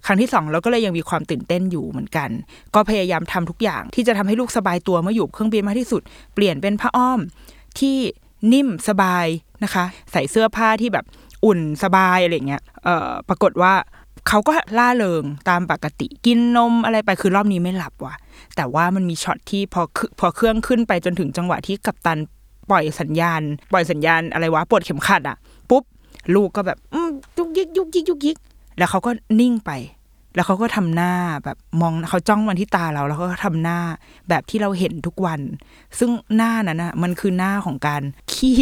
ครั้งที่สองเราก็เลยยังมีความตื่นเต้นอยู่เหมือนกัน ก็พยายามทำทุกอย่างที่จะทำให้ลูกสบายตัวเมื่ออยู่เครื่องบินมากที่สุด เปลี่ยนเป็นผ้าอ้อมที่นิ่มสบายนะคะ ใส่เสื้อผ้าที่แบบอุ่นสบายอะไรเงี้ยเอ่อปรากฏว่าเขาก็ล่าเริงตามปกติกินนมอะไรไปคือรอบนี้ไม่หลับว่ะ แต่ว่ามันมีช็อตที่พอพอเครื่องขึ้นไปจนถึงจังหวะที่กัปตันปล่อยสัญญาณ ปล่อยสัญญาณอะไรวะปลดเข็มขัดอะ ปุ๊บ ลูกก็แบบยุกยิกยุกยิกยุกยิก แล้วเขาก็นิ่งไป แล้วเขาก็ทำหน้าแบบมองเขาจ้องมาที่ตาเรา แล้วเขาก็ทำหน้าแบบที่เราเห็นทุกวัน ซึ่งหน้านั้นนะมันคือหน้าของการขี้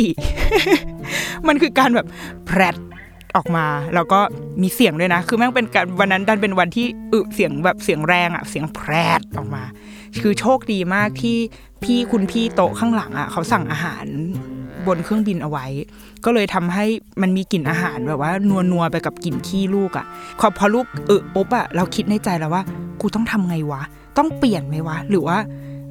มันคือการแบบแพรดออกมาแล้วก็มีเสียงด้วยนะ คือแม่งเป็นการวันนั้นดันเป็นวันที่อึเสียงแบบเสียงแรงอะเสียงแพรดออกมา คือโชคดีมากที่พี่คุณพี่โต๊ะข้างหลังอะเขาสั่งอาหารบนเครื่องบินเอาไว้ ก็เลยทำให้มันมีกลิ่นอาหารแบบว่านัวนัวๆไปกับกลิ่นขี้ลูกอะพอพอลูกอึปุ๊บอะเราคิดในใจแล้วว่า กูต้องทำไงวะ ต้องเปลี่ยนไหมวะ หรือว่า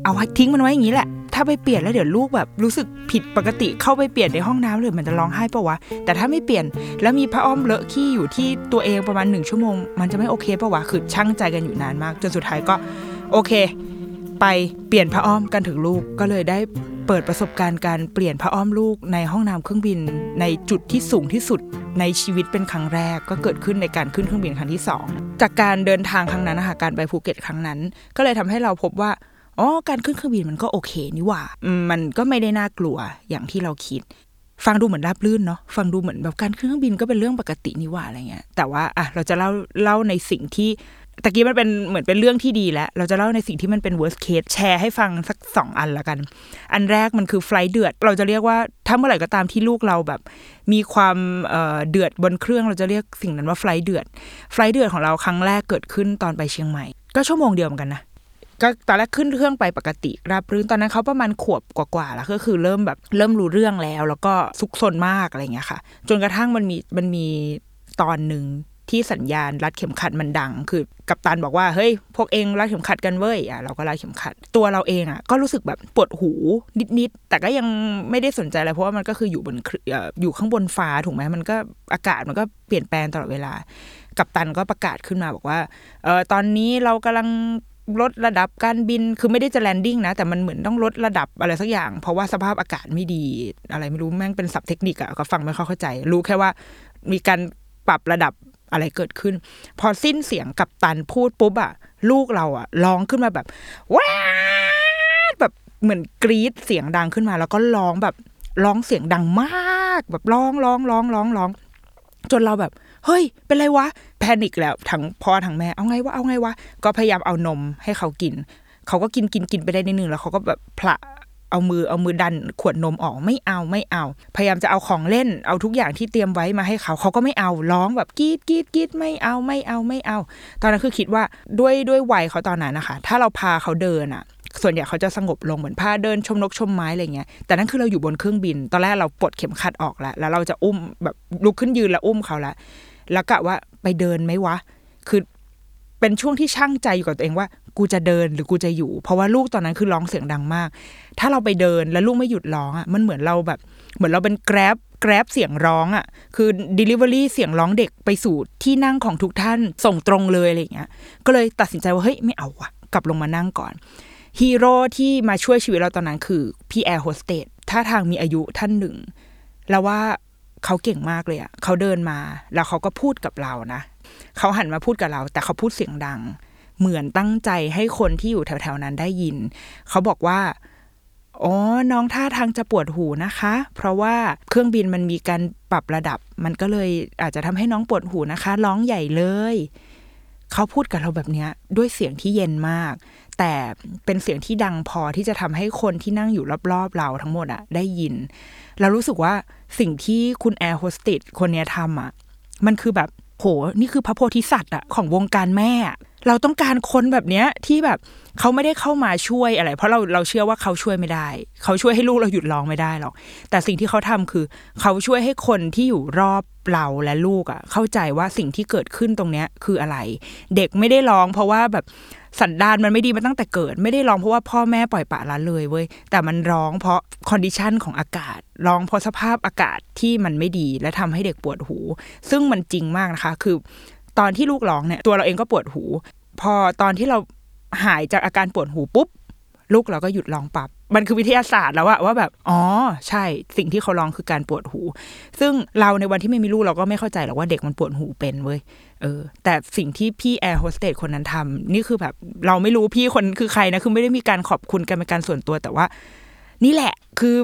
เอาไว้ทิ้งมันไว้อย่างนี้แหละ ถ้าไปเปลี่ยนแล้วเดี๋ยวลูกแบบรู้สึกผิดปกติเข้าไปเปลี่ยนในห้องน้ำหรือมันจะร้องไห้ปะวะ แต่ถ้าไม่เปลี่ยนแล้วมีผ้าอ้อมเลอะขี้อยู่ที่ตัวเองประมาณหนึ่งชั่วโมง มันจะไม่โอเคปะวะ คือช่างใจกันอยู่นานมาก จนสุดท้ายก็โอเค ไปเปลี่ยนผ้าอ้อมกันถึงลูกก็เลยได้เปิดประสบการณ์การเปลี่ยนผ้าอ้อมลูกในห้องน้ำเครื่องบิน ในจุดที่สูงที่สุดในชีวิตเป็นครั้งแรกก็เกิดขึ้นในการขึ้นเครื่องบินครั้งที่สองจากการเดินทางครั้งนั้นนะคะการไปภูเก็ตครั้งนั้น ก็เลยทำให้เราพบว่าอ๋อการขึ้นเครื่องบินมันก็โอเคนี่หว่ามมันก็ไม่ได้น่ากลัวอย่างที่เราคิด ฟังดูเหมือนราบลื่นเนาะฟังดูเหมือนแบบการขึ้นเครื่องบินก็เป็นเรื่องปกตินี่หว่าอะไรเงี้ยแต่ว่าอะเราจะเล่าเล่าในสิ่งที่ ตะกี้มันเป็นเหมือนเป็นเรื่องที่ดีแล้ว เราจะเล่าในสิ่งที่มันเป็น worst case แชร์ให้ฟังสักสองอันละกัน อันแรกมันคือไฟล์เดือด เราจะเรียกว่าถ้าเมื่อไหร่ก็ตามที่ลูกเราแบบ มีความเอ่อเดือดบนเครื่องเราจะเรียกสิ่งนั้นว่าไฟล์เดือด ไฟล์เดือดของเราครั้งแรกเกิดขึ้นตอนไปเชียงใหม่ ก็ชั่วโมงเดียวเหมือนกันนะก็ตอนแรกขึ้นเครื่องไปปกติ ราบรื่นตอนนั้นเขาประมาณขวบกว่าๆแล้วก็คือเริ่มแบบเริ่มรู้เรื่องแล้ว แล้วก็ซุกซนมากอะไรเงี้ยค่ะ จนกระทั่งมันมีมันมีตอนหนึ่ง ที่สัญญาณรัดเข็มขัดมันดัง คือกัปตันบอกว่าเฮ้ยพวกเองรัดเข็มขัดกันเว้ยอะเราก็รัดเข็มขัด ตัวเราเองอะก็รู้สึกแบบปวดหูนิดๆแต่ก็ยังไม่ได้สนใจอะไรเพราะว่ามันก็คืออยู่บนอยู่ข้างบนฟ้าถูกไหมมันก็อากาศมันก็เปลี่ยนแปลงตลอดเวลา กัปตันก็ประกาศขึ้นมาบอกว่าเออตอนนี้เรากำลังลดระดับการบินคือไม่ได้จะแลนดิ้งนะ แต่มันเหมือนต้องลดระดับอะไรสักอย่าง เพราะว่าสภาพอากาศไม่ดี อะไรไม่รู้แม่งเป็นศัพท์เทคนิคอะก็ฟังไม่เข้าใจ รู้แค่ว่ามีการปรับระดับ อะไรเกิดขึ้น พอสิ้นเสียงกัปตันพูดปุ๊บอะลูกเราอะร้องขึ้นมาแบบว้าแบบเหมือนกรี๊ดเสียงดังขึ้นมา แล้วก็ร้องแบบร้องเสียงดังมาก แบบร้องร้องร้องร้องร้อง จนเราแบบ เฮ้ย เป็นไรวะแพนิคแล้วทั้งพ่อทั้งแม่เอาไงวะเอาไงวะก็พยายามเอานมให้เขากิน เขาก็กินกินกินไปได้นิดนึงแล้วเขาก็แบบผละ เอามือเอามือดันขวดนมออกไม่เอาไม่เอา พยายามจะเอาของเล่นเอาทุกอย่างที่เตรียมไว้มาให้เขาเขาก็ไม่เอาร้องแบบกรีดกรีดกรีดไม่เอาไม่เอาไม่เอา ตอนนั้นคือคิดว่าด้วยด้วยวัยเขาตอนนั้นนะคะ ถ้าเราพาเขาเดินอะส่วนใหญ่เขาจะสงบลงเหมือนพาเดินชมนกชมไม้อะไรเงี้ย แต่นั่นคือเราอยู่บนเครื่องบิน ตอนแรกเราปลดเข็มขัดออกแล้ว แล้วเราจะอุ้มแบบลุกขึ้นยืนแล้วอุ้มเขาละ แล้วกะว่าไปเดินไหมวะ คือเป็นช่วงที่ช่างใจอยู่กับตัวเองว่า กูจะเดินหรือกูจะอยู่ เพราะว่าลูกตอนนั้นคือร้องเสียงดังมาก ถ้าเราไปเดินแล้วลูกไม่หยุดร้องอะมันเหมือนเราแบบ เหมือนเราเป็นแกร็บแกร็บเสียงร้องอะ คือ Delivery เสียงร้องเด็กไปสู่ที่นั่งของทุกท่านส่งตรงเลยอะไรอย่างเงี้ย ก็เลยตัดสินใจว่าเฮ้ยไม่เอาวะกลับลงมานั่งก่อนฮีโร่ที่มาช่วยชีวิตเราตอนนั้นคือพี่แอร์โฮสเตสท่าทางมีอายุท่านหนึ่ง แล้วว่าเขาเก่งมากเลยอะเขาเดินมาแล้วเขาก็พูดกับเรานะ เขาหันมาพูดกับเรา แต่เขาพูดเสียงดัง เหมือนตั้งใจให้คนที่อยู่แถวๆนั้นได้ยิน เขาบอกว่าอ๋อ น้องท่าทางจะปวดหูนะคะ เพราะว่าเครื่องบินมันมีการปรับระดับ มันก็เลยอาจจะทำให้น้องปวดหูนะคะ ร้องใหญ่เลย เขาพูดกับเราแบบนี้ด้วยเสียงที่เย็นมาก แต่เป็นเสียงที่ดังพอที่จะทำให้คนที่นั่งอยู่รอบๆเราทั้งหมดอะได้ยิน เรารู้สึกว่าสิ่งที่คุณแอร์โฮสติสคนนี้ทำอะมันคือแบบโห นี่คือพระโพธิสัตว์อะของวงการแม่ เราต้องการคนแบบเนี้ยที่แบบเขาไม่ได้เข้ามาช่วยอะไร เพราะเราเราเชื่อว่าเขาช่วยไม่ได้ เขาช่วยให้ลูกเราหยุดร้องไม่ได้หรอก แต่สิ่งที่เขาทำคือ เขาช่วยให้คนที่อยู่รอบเราและลูกอะเข้าใจว่าสิ่งที่เกิดขึ้นตรงเนี้ยคืออะไร เด็กไม่ได้ร้อง เพราะว่าแบบสันดานมันไม่ดีมาตั้งแต่เกิด ไม่ได้ร้องเพราะว่าพ่อแม่ปล่อยปละละเลยเว้ยแต่มันร้องเพราะคอนดิชันของอากาศ ร้องเพราะสภาพอากาศที่มันไม่ดีและทำให้เด็กปวดหู ซึ่งมันจริงมากนะคะ คือ ตอนที่ลูกร้องเนี่ยตัวเราเองก็ปวดหู พอตอนที่เราหายจากอาการปวดหูปุ๊บ ลูกเราก็หยุดร้องปับมันคือวิทยาศาสตร์แล้วอะว่าแบบอ๋อใช่สิ่งที่เขาร้องคือการปวดหู ซึ่งเราในวันที่ไม่มีลูกเราก็ไม่เข้าใจหรอกว่าเด็กมันปวดหูเป็นเว้ยเออ แต่สิ่งที่พี่แอร์โฮสเตสคนนั้นทำนี่คือแบบ เราไม่รู้พี่คนคือใครนะ คือไม่ได้มีการขอบคุณกันเป็นการส่วนตัวแต่ว่า นี่แหละคือ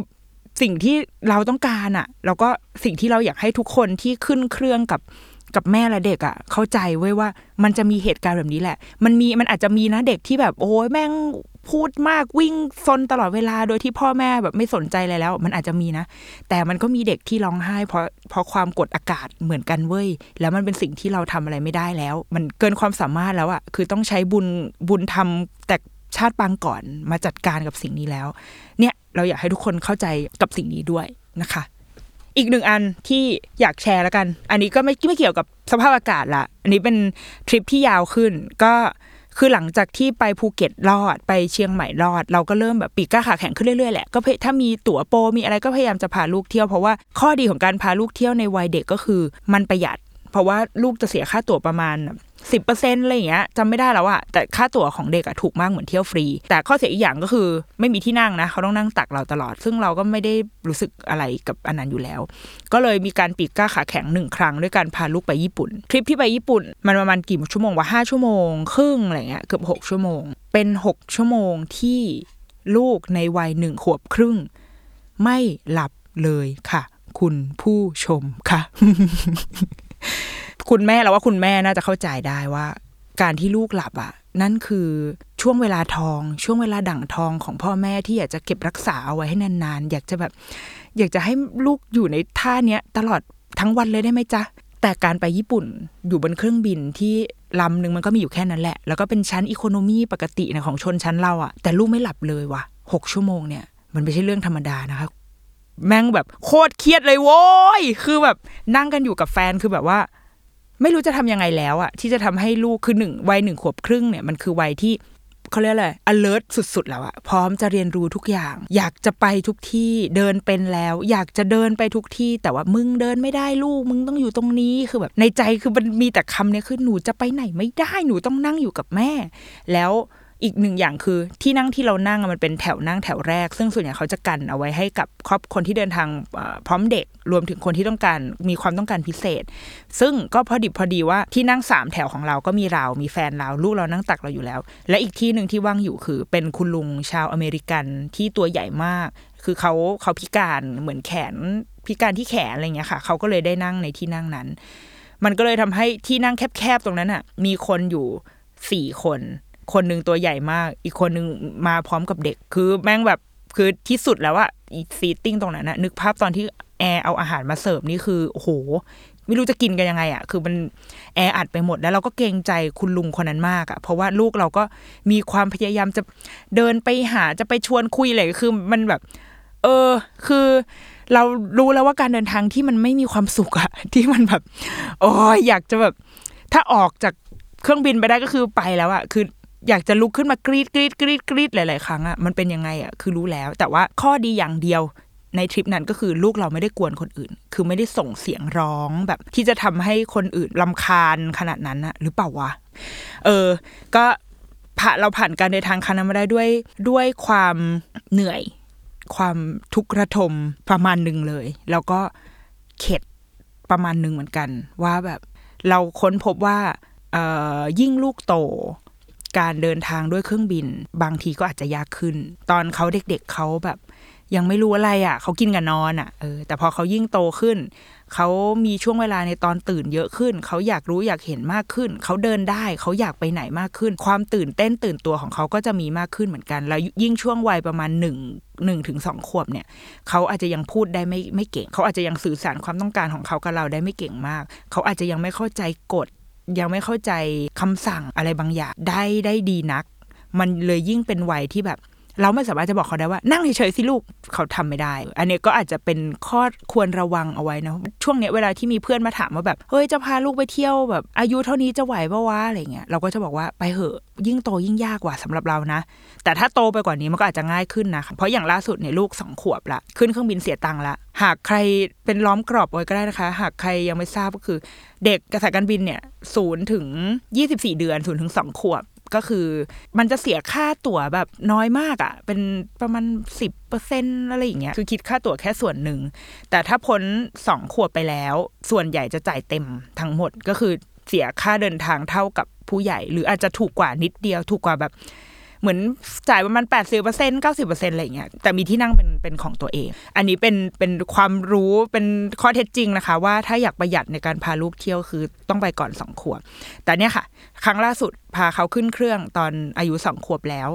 สิ่งที่เราต้องการอะแล้วก็สิ่งที่เราอยากให้ทุกคนที่ขึ้นเครื่องกับ กับแม่และเด็กอะ่ะ เข้าใจไว้ยว่า มันจะมีเหตุการณ์แบบนี้แหละ มันมีมันอาจจะมีนะเด็กที่แบบ โอ้ยแม่งพูดมากวิ่งซนตลอดเวลาโดยที่พ่อแม่แบบไม่สนใจอะไรแล้ว มันอาจจะมีนะ แต่มันก็มีเด็กที่ร้องไห้ เพราะเพราะความกดอากาศเหมือนกันเว้ยแล้วมันเป็นสิ่งที่เราทำอะไรไม่ได้แล้ว มันเกินความสามารถแล้วอะ่ะคือต้องใช้บุญบุญทำแต่ชาติปางก่อนมาจัดการกับสิ่งนี้แล้ว เนี่ยเราอยากให้ทุกคนเข้าใจกับสิ่งนี้ด้วยนะคะ อีกหนึ่งอันที่อยากแชร์แล้วกัน อันนี้ก็ไม่ไม่เกี่ยวกับสภาพอากาศละอันนี้เป็นทริปที่ยาวขึ้น ก็คือหลังจากที่ไปภูเก็ตรอดไปเชียงใหม่รอด เราก็เริ่มแบบปีกก้าขาแข็งขึ้นเรื่อยๆแหละก็ถ้ามีตั๋วโปรมีอะไรก็พยายามจะพาลูกเที่ยวเพราะว่าข้อดีของการพาลูกเที่ยวในวัยเด็กก็คือมันประหยัด เพราะว่าลูกจะเสียค่าตั๋วประมาณสิบเปอร์เซ็นต์อะไรอย่างเงี้ยจำไม่ได้แล้วอะแต่ค่าตั๋วของเด็กอะถูกมากเหมือนเที่ยวฟรี แต่ข้อเสียอีกอย่างก็คือไม่มีที่นั่งนะ เขาต้องนั่งตักเราตลอด ซึ่งเราก็ไม่ได้รู้สึกอะไรกับอันนั้นอยู่แล้ว ก็เลยมีการปีกกล้าขาแข็งหนึ่งครั้งด้วยการพาลูกไปญี่ปุ่น ทริปที่ไปญี่ปุ่น มันประมาณกี่ชั่วโมงวะห้าชั่วโมงครึ่งอะไรเงี้ยเกือบหกชั่วโมง เป็นหกชั่วโมงที่ลูกในวัยหนึ่งขวบครึ่ง ไม่หลับเลยค่ะ คุณผู้ชมค่ะ คุณแม่เราว่าคุณแม่น่าจะเข้าใจได้ว่า การที่ลูกหลับอะ นั่นคือช่วงเวลาทอง ช่วงเวลาดั่งทองของพ่อแม่ที่อยากจะเก็บรักษาเอาไว้ให้นานๆ อยากจะแบบ อยากจะให้ลูกอยู่ในท่าเนี้ยตลอดทั้งวันเลยได้ไหมจ๊ะแต่การไปญี่ปุ่นอยู่บนเครื่องบินที่ลำหนึ่งมันก็มีอยู่แค่นั้นแหละ แล้วก็เป็นชั้นอีโคโนมีปกตินะของชนชั้นเราอะแต่ลูกไม่หลับเลยว่ะหกชั่วโมงเนี่ย มันไม่ใช่เรื่องธรรมดานะคะ แม่งแบบโคตรเครียดเลยโว้ยคือแบบนั่งกันอยู่กับแฟนคือแบบว่า ไม่รู้จะทำยังไงแล้วอะที่จะทำให้ลูกคือหนึ่งวัยหนึ่งขวบครึ่งเนี่ยมันคือวัยที่เขาเรียกอะไร alert สุดๆ แล้วอะพร้อมจะเรียนรู้ทุกอย่าง อยากจะไปทุกที่เดินเป็นแล้ว อยากจะเดินไปทุกที่ แต่ว่ามึงเดินไม่ได้ลูก มึงต้องอยู่ตรงนี้คือแบบในใจคือมันมีแต่คำเนี้ยคือหนูจะไปไหนไม่ได้หนูต้องนั่งอยู่กับแม่ แล้ว อีกหนึ่งอย่างคือที่นั่งที่เรานั่งมันเป็นแถวนั่งแถวแรก ซึ่งส่วนใหญ่เขาจะกันเอาไว้ให้กับครอบคนที่เดินทางพร้อมเด็กรวมถึงคนที่ต้องการมีความต้องการพิเศษ ซึ่งก็พอดิบพอดีว่าที่นั่งสามแถวของเราก็มีเรา มีแฟนเราลูกเรานั่งตักเราอยู่แล้ว และอีกที่หนึ่งที่ว่างอยู่คือ เป็นคุณลุงชาวอเมริกันที่ตัวใหญ่มาก คือเขาเขาพิการเหมือนแขนพิการที่แขนอะไรเงี้ยค่ะ เขาก็เลยได้นั่งในที่นั่งนั้น มันก็เลยทำให้ที่นั่งแคบๆตรงนั้นอะ มีคนอยู่สี่คน คนหนึ่งตัวใหญ่มาก อีกคนหนึ่งมาพร้อมกับเด็ก คือแม่งแบบคือที่สุดแล้วอะอี seating ตรงนั้นนะนึกภาพตอนที่แอร์เอาอาหารมาเสิร์ฟนี่คือโอ้โหไม่รู้จะกินกันยังไงอะคือมันแออัดไปหมดแล้วเราก็เกรงใจคุณลุงคนนั้นมากอะเพราะว่าลูกเราก็มีความพยายามจะเดินไปหาจะไปชวนคุยอะไรคือมันแบบ เออ คือเรารู้แล้วว่าการเดินทางที่มันไม่มีความสุขอะที่มันแบบโอ้ยอยากจะแบบ ถ้าออกจากเครื่องบินไปได้ก็คือไปแล้วอะคือ อยากจะลุกขึ้นมากรีดกรีดกรีดกรีดหลาย ๆ ครั้งอะมันเป็นยังไงอะคือรู้แล้ว แต่ว่าข้อดีอย่างเดียวในทริปนั้นก็คือลูกเราไม่ได้กวนคนอื่น คือไม่ได้ส่งเสียงร้องแบบที่จะทำให้คนอื่นลำคาญขนาดนั้นอะหรือเปล่าวะ เออ ก็ผ่าเราผ่านการเดินทางครั้งนั้นมาได้ด้วยด้วยความเหนื่อย ความทุกข์ระทมประมาณหนึ่งเลย แล้วก็เข็ดประมาณหนึ่งเหมือนกัน ว่าแบบเราค้นพบว่า เอ่อยิ่งลูกโต การเดินทางด้วยเครื่องบิน บางทีก็อาจจะยากขึ้น ตอนเขาเด็กๆเขาแบบ ยังไม่รู้อะไรอะเขากินกับนอนอะเออแต่พอเขายิ่งโตขึ้นเขามีช่วงเวลาในตอนตื่นเยอะขึ้น เขาอยากรู้อยากเห็นมากขึ้น เขาเดินได้เขาอยากไปไหนมากขึ้น ความตื่นเต้นตื่นตัวของเขาก็จะมีมากขึ้นเหมือนกัน แล้วยิ่งช่วงวัยประมาณหนึ่งหนึ่งถึงสองขวบเนี่ย เขาอาจจะยังพูดได้ไม่ไม่เก่ง เขาอาจจะยังสื่อสารความต้องการของเขากับเราได้ไม่เก่งมาก เขาอาจจะยังไม่เข้าใจกฎ ยังไม่เข้าใจคำสั่งอะไรบางอย่างได้ได้ดีนัก มันเลยยิ่งเป็นวัยที่แบบ เราไม่สามารถจะบอกเขาได้ว่านั่งเฉยๆสิลูกเขาทำไม่ได้ อันนี้ก็อาจจะเป็นข้อควรระวังเอาไว้นะช่วงเนี้ยเวลาที่มีเพื่อนมาถามว่าแบบเฮ้ยจะพาลูกไปเที่ยวแบบ อายุเท่านี้จะไหวปะวะอะไรเงี้ยเราก็จะบอกว่าไปเหอะยิ่งโตยิ่งยากกว่าสำหรับเรานะ แต่ถ้าโตไปกว่านี้มันก็อาจจะง่ายขึ้นนะเพราะอย่างล่าสุดเนี่ยลูกสองขวบละขึ้นเครื่องบินเสียตังค์ละหากใครเป็นล้อมกรอบไว้ก็ได้นะคะ หากใครยังไม่ทราบก็คือ เด็กกระสายการบินเนี่ยศูนย์ถึงยี่สิบสี่เดือนศูนย์ถึงสองขวบ ก็คือ มันจะเสียค่าตั๋วแบบน้อยมากอะ่ะ เป็นประมาณสิบเปอร์เซ็นอะไรอย่างเงี้ยคือคิดค่าตั๋วแค่ส่วนหนึ่ง แต่ถ้าพ้นสองขวบไปแล้ว ส่วนใหญ่จะจ่ายเต็มทั้งหมดก็คือเสียค่าเดินทางเท่ากับผู้ใหญ่ หรืออาจจะถูกกว่านิดเดียวถูกกว่าแบบเหมือนจ่ายประมาณแปดสิบเปอร์เซ็นเก้าสิบเปอร์เซ็นอะไรอย่างเงี้ยแต่มีที่นั่งเป็นเป็นของตัวเอง อันนี้เป็นเป็นความรู้เป็นข้อเท็จจริงนะคะ ว่าถ้าอยากประหยัดในการพาลูกเที่ยวคือต้องไปก่อนสองขวบแต่เนี่ยค่ะ ครั้งล่าสุดพาเขาขึ้นเครื่องตอนอายุสองขวบแล้ว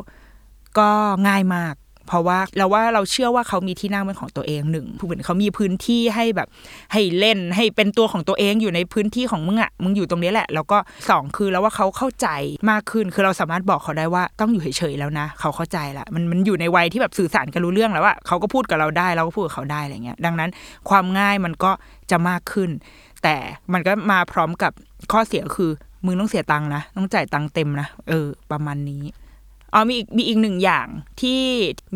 ก็ง่ายมาก เพราะว่าเราว่าเราเชื่อว่าเขามีที่นั่งเป็นของตัวเองหนึ่งผู้เหมือนเขามีพื้นที่ให้แบบ ให้เล่นให้เป็นตัวของตัวเองอยู่ในพื้นที่ของมึงอะ่ะมึงอยู่ตรงนี้แหละ แล้วก็สองคือแล้วว่าเขาเข้าใจมากขึ้น คือเราสามารถบอกเขาได้ว่าต้องอยู่เฉยๆแล้วนะ เขาเข้าใจละมันมันอยู่ในวัยที่แบบสื่อสารกันรู้เรื่องแล้วว่าเขาก็พูดกับเราได้เราก็พูดกับเขาได้อะไรเงี้ยดังนั้นความง่ายมันก็จะมากขึ้น แต่มันก็มาพร้อมกับข้อเสียคือ มึงต้องเสียตังค์นะต้องจ่ายตังค์เต็มนะเออ ประมาณนี้อ๋อมีอีกมีอีกหนึ่งอย่างที่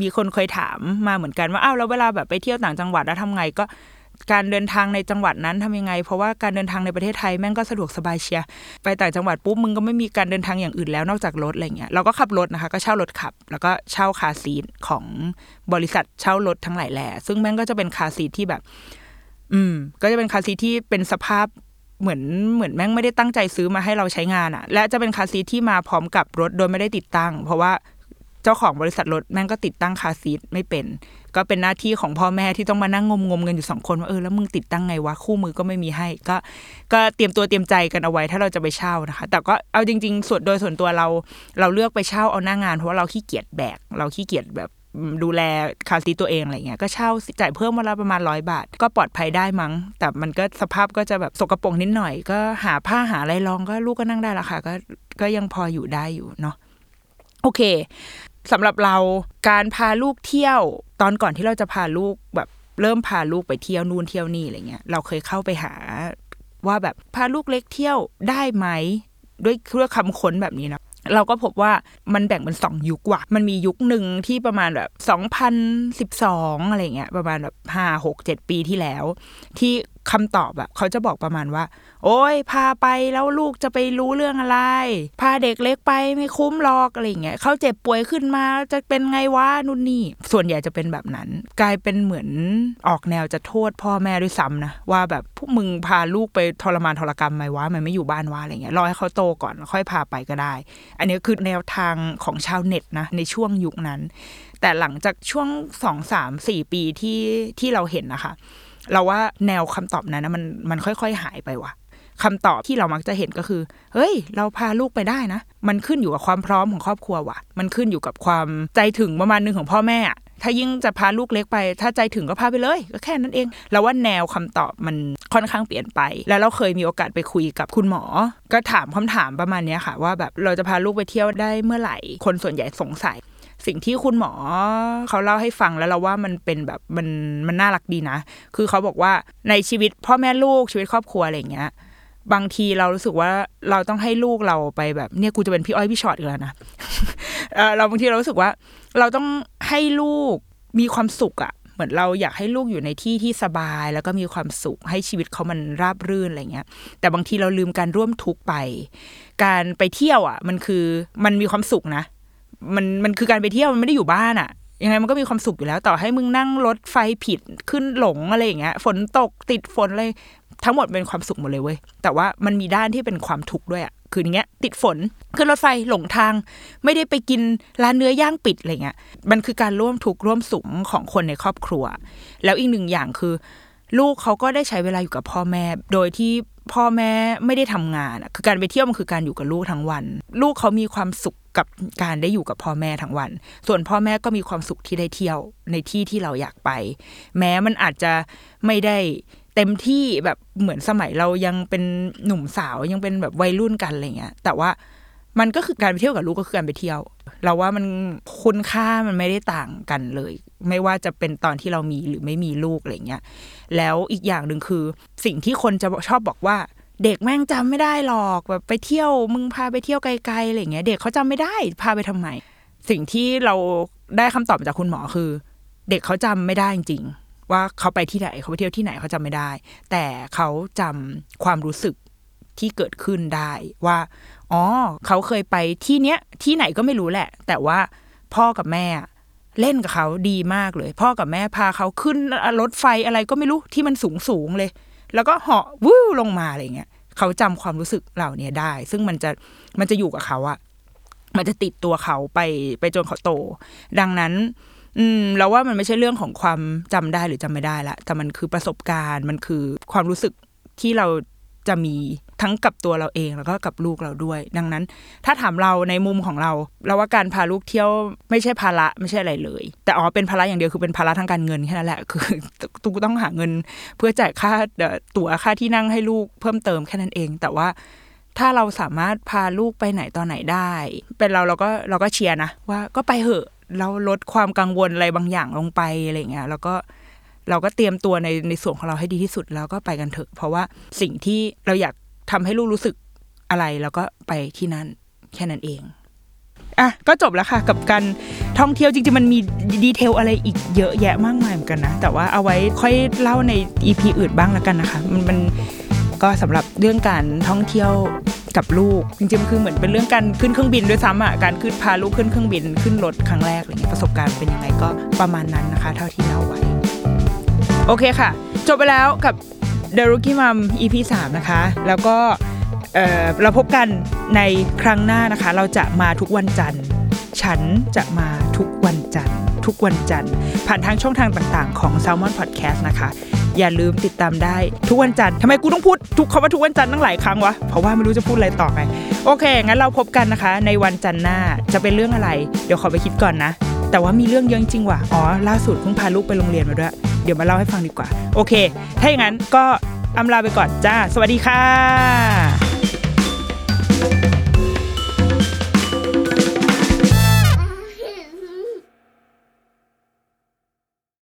มีคนเคยถามมาเหมือนกันว่าอ้าวแล้วเวลาแบบไปเที่ยวต่างจังหวัดแล้วทำไงก็การเดินทางในจังหวัดนั้นทำยังไง เพราะว่าการเดินทางในประเทศไทยแม่งก็สะดวกสบายเชียร์ไปต่างจังหวัดปุ๊บมึงก็ไม่มีการเดินทางอย่างอื่นแล้วนอกจากรถอะไรเงี้ยเราก็ขับรถนะคะ ก็เช่ารถขับ แล้วก็เช่า car seat ของบริษัทเช่ารถทั้งหลายแหล่ซึ่งแม่งก็จะเป็น car seat ที่แบบ อืม ก็จะเป็น car seat ที่เป็นสภาพ เหมือนเหมือนแม่งไม่ได้ตั้งใจซื้อมาให้เราใช้งานอะและจะเป็น car seat ที่มาพร้อมกับรถโดยไม่ได้ติดตั้ง เพราะว่าเจ้าของบริษัทรถแม่งก็ติดตั้งคาซีทไม่เป็น ก็เป็นหน้าที่ของพ่อแม่ที่ต้องมานั่งงมงมๆกันอยู่สองคนว่าเออแล้วมึงติดตั้งไงวะคู่มือก็ไม่มีให้ ก็ก็เตรียมตัวเตรียมใจกันเอาไว้ถ้าเราจะไปเช่านะคะ แต่ก็เอาจริง ๆ ส่วนโดยส่วนตัวเรา เราเลือกไปเช่าเอาหน้างานเพราะว่าเราขี้เกียจแบกเราขี้เกียจแบบ ดูแลคาร์ซีตัวเองอะไรเงี้ยก็เช่าจ่ายเพิ่มวันละประมาณร้อยบาท ก็ปลอดภัยได้มั้ง แต่มันก็สภาพก็จะแบบสกปรกนิดหน่อย ก็หาผ้าหาอะไรรองก็ลูกก็นั่งได้ละค่ะ ก็ก็ยังพออยู่ได้อยู่เนาะโอเคสำหรับเราการพาลูกเที่ยว ตอนก่อนที่เราจะพาลูกแบบเริ่มพาลูกไปเที่ยวนู่นเที่ยวนี่อะไรเงี้ยเราเคยเข้าไปหาว่าแบบพาลูกเล็กเที่ยวได้ไหมด้วยเครื่องคำค้นแบบนี้นะ เราก็พบว่ามันแบ่งเป็นสองยุคว่ะ มันมียุคหนึ่งที่ประมาณแบบสองพันสิบสองอะไรเงี้ยประมาณแบบห้าหกเจ็ดปีที่แล้ว ที่คำตอบอะเขาจะบอกประมาณว่า โอ้ยพาไปแล้วลูกจะไปรู้เรื่องอะไร พาเด็กเล็กไปไม่คุ้มหรอกอะไรเงี้ยเขาเจ็บป่วยขึ้นมาจะเป็นไงวะนู่นนี่ ส่วนใหญ่จะเป็นแบบนั้น กลายเป็นเหมือนออกแนวจะโทษพ่อแม่ด้วยซ้ำนะว่าแบบพวกมึงพาลูกไปทรมานทรกรรมไหมวะมันไม่อยู่บ้านวะอะไรเงี้ยรอให้เขาโตก่อนค่อยพาไปก็ได้ อันนี้คือแนวทางของชาวเน็ตนะในช่วงยุคนั้น แต่หลังจากช่วงสองสามสี่ปีที่ที่เราเห็นนะคะ เราว่าแนวคำตอบนั้นนะมันมันค่อย ๆ หายไปว่ะคำตอบที่เรามักจะเห็นก็คือ เฮ้ย เราพาลูกไปได้นะ มันขึ้นอยู่กับความพร้อมของครอบครัวว่ะ มันขึ้นอยู่กับความใจถึงประมาณนึงของพ่อแม่ ถ้ายิ่งจะพาลูกเล็กไป ถ้าใจถึงก็พาไปเลย ก็แค่นั้นเอง เราว่าแนวคำตอบมันค่อนข้างเปลี่ยนไป แล้วเราเคยมีโอกาสไปคุยกับคุณหมอ ก็ถามคำถามประมาณนี้ค่ะ ว่าแบบเราจะพาลูกไปเที่ยวได้เมื่อไหร่ คนส่วนใหญ่สงสัย สิ่งที่คุณหมอเขาเล่าให้ฟังแล้วเราว่ามันเป็นแบบมันมันน่ารักดีนะ คือเขาบอกว่าในชีวิตพ่อแม่ลูกชีวิตครอบครัวอะไรอย่างเงี้ยบางทีเรารู้สึกว่าเราต้องให้ลูกเราไปแบบเนี่ยกูจะเป็นพี่อ้อยพี่ช็อตอีกแล้วนะเอ่อเราบางทีเรารู้สึกว่า เราต้องให้ลูกมีความสุขอะเหมือนเราอยากให้ลูกอยู่ในที่ที่สบาย แล้วก็มีความสุขให้ชีวิตเขามันราบรื่นอะไรเงี้ย แต่บางทีเราลืมการร่วมทุกข์ไป การไปเที่ยวอะมันคือมันมีความสุขนะ มันมันคือการไปเที่ยวมันไม่ได้อยู่บ้านอะยังไงมันก็มีความสุขอยู่แล้ว ต่อให้มึงนั่งรถไฟผิดขึ้นหลงอะไรอย่างเงี้ย ฝนตกติดฝนอะไรทั้งหมดเป็นความสุขหมดเลยเว้ยแต่ว่ามันมีด้านที่เป็นความทุกข์ด้วยอะคืออย่างเงี้ย ติดฝนขึ้นรถไฟหลงทาง ไม่ได้ไปกินร้านเนื้อย่างปิดอะไรเงี้ยมันคือการร่วมทุกข์ร่วมสุขของคนในครอบครัว แล้วอีกหนึ่งอย่างคือ ลูกเขาก็ได้ใช้เวลาอยู่กับพ่อแม่ โดยที่พ่อแม่ไม่ได้ทำงานอะคือการไปเที่ยวมันคือการอยู่กับลูกทั้งวัน ลูกเขามีความสุข กับการได้อยู่กับพ่อแม่ทั้งวัน ส่วนพ่อแม่ก็มีความสุขที่ได้เที่ยวในที่ที่เราอยากไป แม้มันอาจจะไม่ได้เต็มที่แบบเหมือนสมัยเรายังเป็นหนุ่มสาวยังเป็นแบบวัยรุ่นกันอะไรเงี้ย แต่ว่ามันก็คือการไปเที่ยวกับลูกก็คือการไปเที่ยว เราว่ามันคุณค่ามันไม่ได้ต่างกันเลย ไม่ว่าจะเป็นตอนที่เรามีหรือไม่มีลูกอะไรเงี้ย แล้วอีกอย่างหนึ่งคือ สิ่งที่คนจะชอบบอกว่า เด็กแม่งจำไม่ได้หรอกแบบไปเที่ยวมึงพาไปเที่ยวไกลๆอะไรเงี้ย เด็กเขาจำไม่ได้พาไปทำไมสิ่งที่เราได้คำตอบจากคุณหมอคือ เด็กเขาจำไม่ได้จริงๆว่าเขาไปที่ไหนเขาไปเที่ยวที่ไหนเขาจำไม่ได้ แต่เขาจำความรู้สึกที่เกิดขึ้นได้ว่าอ๋อเขาเคยไปที่เนี้ยที่ไหนก็ไม่รู้แหละ แต่ว่าพ่อกับแม่เล่นกับเขาดีมากเลย พ่อกับแม่พาเขาขึ้นรถไฟอะไรก็ไม่รู้ที่มันสูงสูงๆเลย แล้วก็เหาะวู้ลงมาอะไรเงี้ยเขาจำความรู้สึกเหล่านี้ได้ ซึ่งมันจะมันจะอยู่กับเขาอะมันจะติดตัวเขาไปไปจนเขาโต ดังนั้น อืมเราว่ามันไม่ใช่เรื่องของความจำได้หรือจำไม่ได้ละแต่มันคือประสบการณ์มันคือความรู้สึกที่เราจะมี ทั้งกับตัวเราเองแล้วก็กับลูกเราด้วย ดังนั้น ถ้าถามเราในมุมของเราเราว่าการพาลูกเที่ยวไม่ใช่ภาระไม่ใช่อะไรเลย แต่อ๋อเป็นภาระอย่างเดียวคือเป็นภาระทางการเงินแค่นั้นแหละคือตูต้องหาเงิน เพื่อจ่ายค่าเอ่อตั๋วค่าที่นั่งให้ลูกเพิ่มเติมแค่นั้นเอง แต่ว่าถ้าเราสามารถพาลูกไปไหนตอนไหนได้ เป็นเราเราก็เราก็เชียร์นะว่าก็ไปเหอะเราลดความกังวลอะไรบางอย่างลงไปอะไรเงี้ยแล้วก็เราก็เตรียมตัวในในส่วนของเราให้ดีที่สุดแล้วก็ไปกันเถอะ เพราะว่าสิ่งที่เราอยาก ทำให้ลูกรู้สึกอะไรแล้วก็ไปที่นั่นแค่นั้นเองอะก็จบแล้วค่ะกับการท่องเที่ยวจริงๆมันมีดีเทลอะไรอีกเยอะแยะมากมายเหมือนกันนะ แต่ว่าเอาไว้ค่อยเล่าใน EP อื่นบ้างแล้วกันนะคะ มันมันก็สำหรับเรื่องการท่องเที่ยวกับลูก จริงๆมันคือเหมือนเป็นเรื่องการขึ้นเครื่องบินด้วยซ้ำอะการขึ้นพาลูกขึ้นเครื่องบินขึ้นรถครั้งแรกอะไรเงี้ยประสบการณ์เป็นยังไงก็ประมาณนั้นนะคะ เท่าที่เล่าไว้ โอเคค่ะ จบไปแล้วกับ The Rookie Mom EP 3 นะคะ แล้วก็เเราพบกันในครั้งหน้านะคะ เราจะมาทุกวันจันทร์ ฉันจะมาทุกวันจันทร์ ทุกวันจันทร์ ผ่านทางช่องทางต่างๆ ของ Salmon Podcast นะคะ อย่าลืมติดตามได้ทุกวันจันทร์ทำไมกูต้องพูดทุกคำว่าทุกวันจันทร์ตั้งหลายครั้งวะ เพราะว่าไม่รู้จะพูดอะไรต่อไงโอเค งั้นเราพบกันนะคะ ในวันจันทร์หน้าจะเป็นเรื่องอะไร เดี๋ยวขอไปคิดก่อนนะ แต่ว่ามีเรื่องเยอะจริงว่ะ อ๋อ ล่าสุดเพิ่งพาลูกไปโรงเรียนมาด้วย เดี๋ยวมาเล่าให้ฟังดีกว่า โอเค ถ้าอย่างนั้นก็อำลาไปก่อนจ้า สวัสดีค่ะ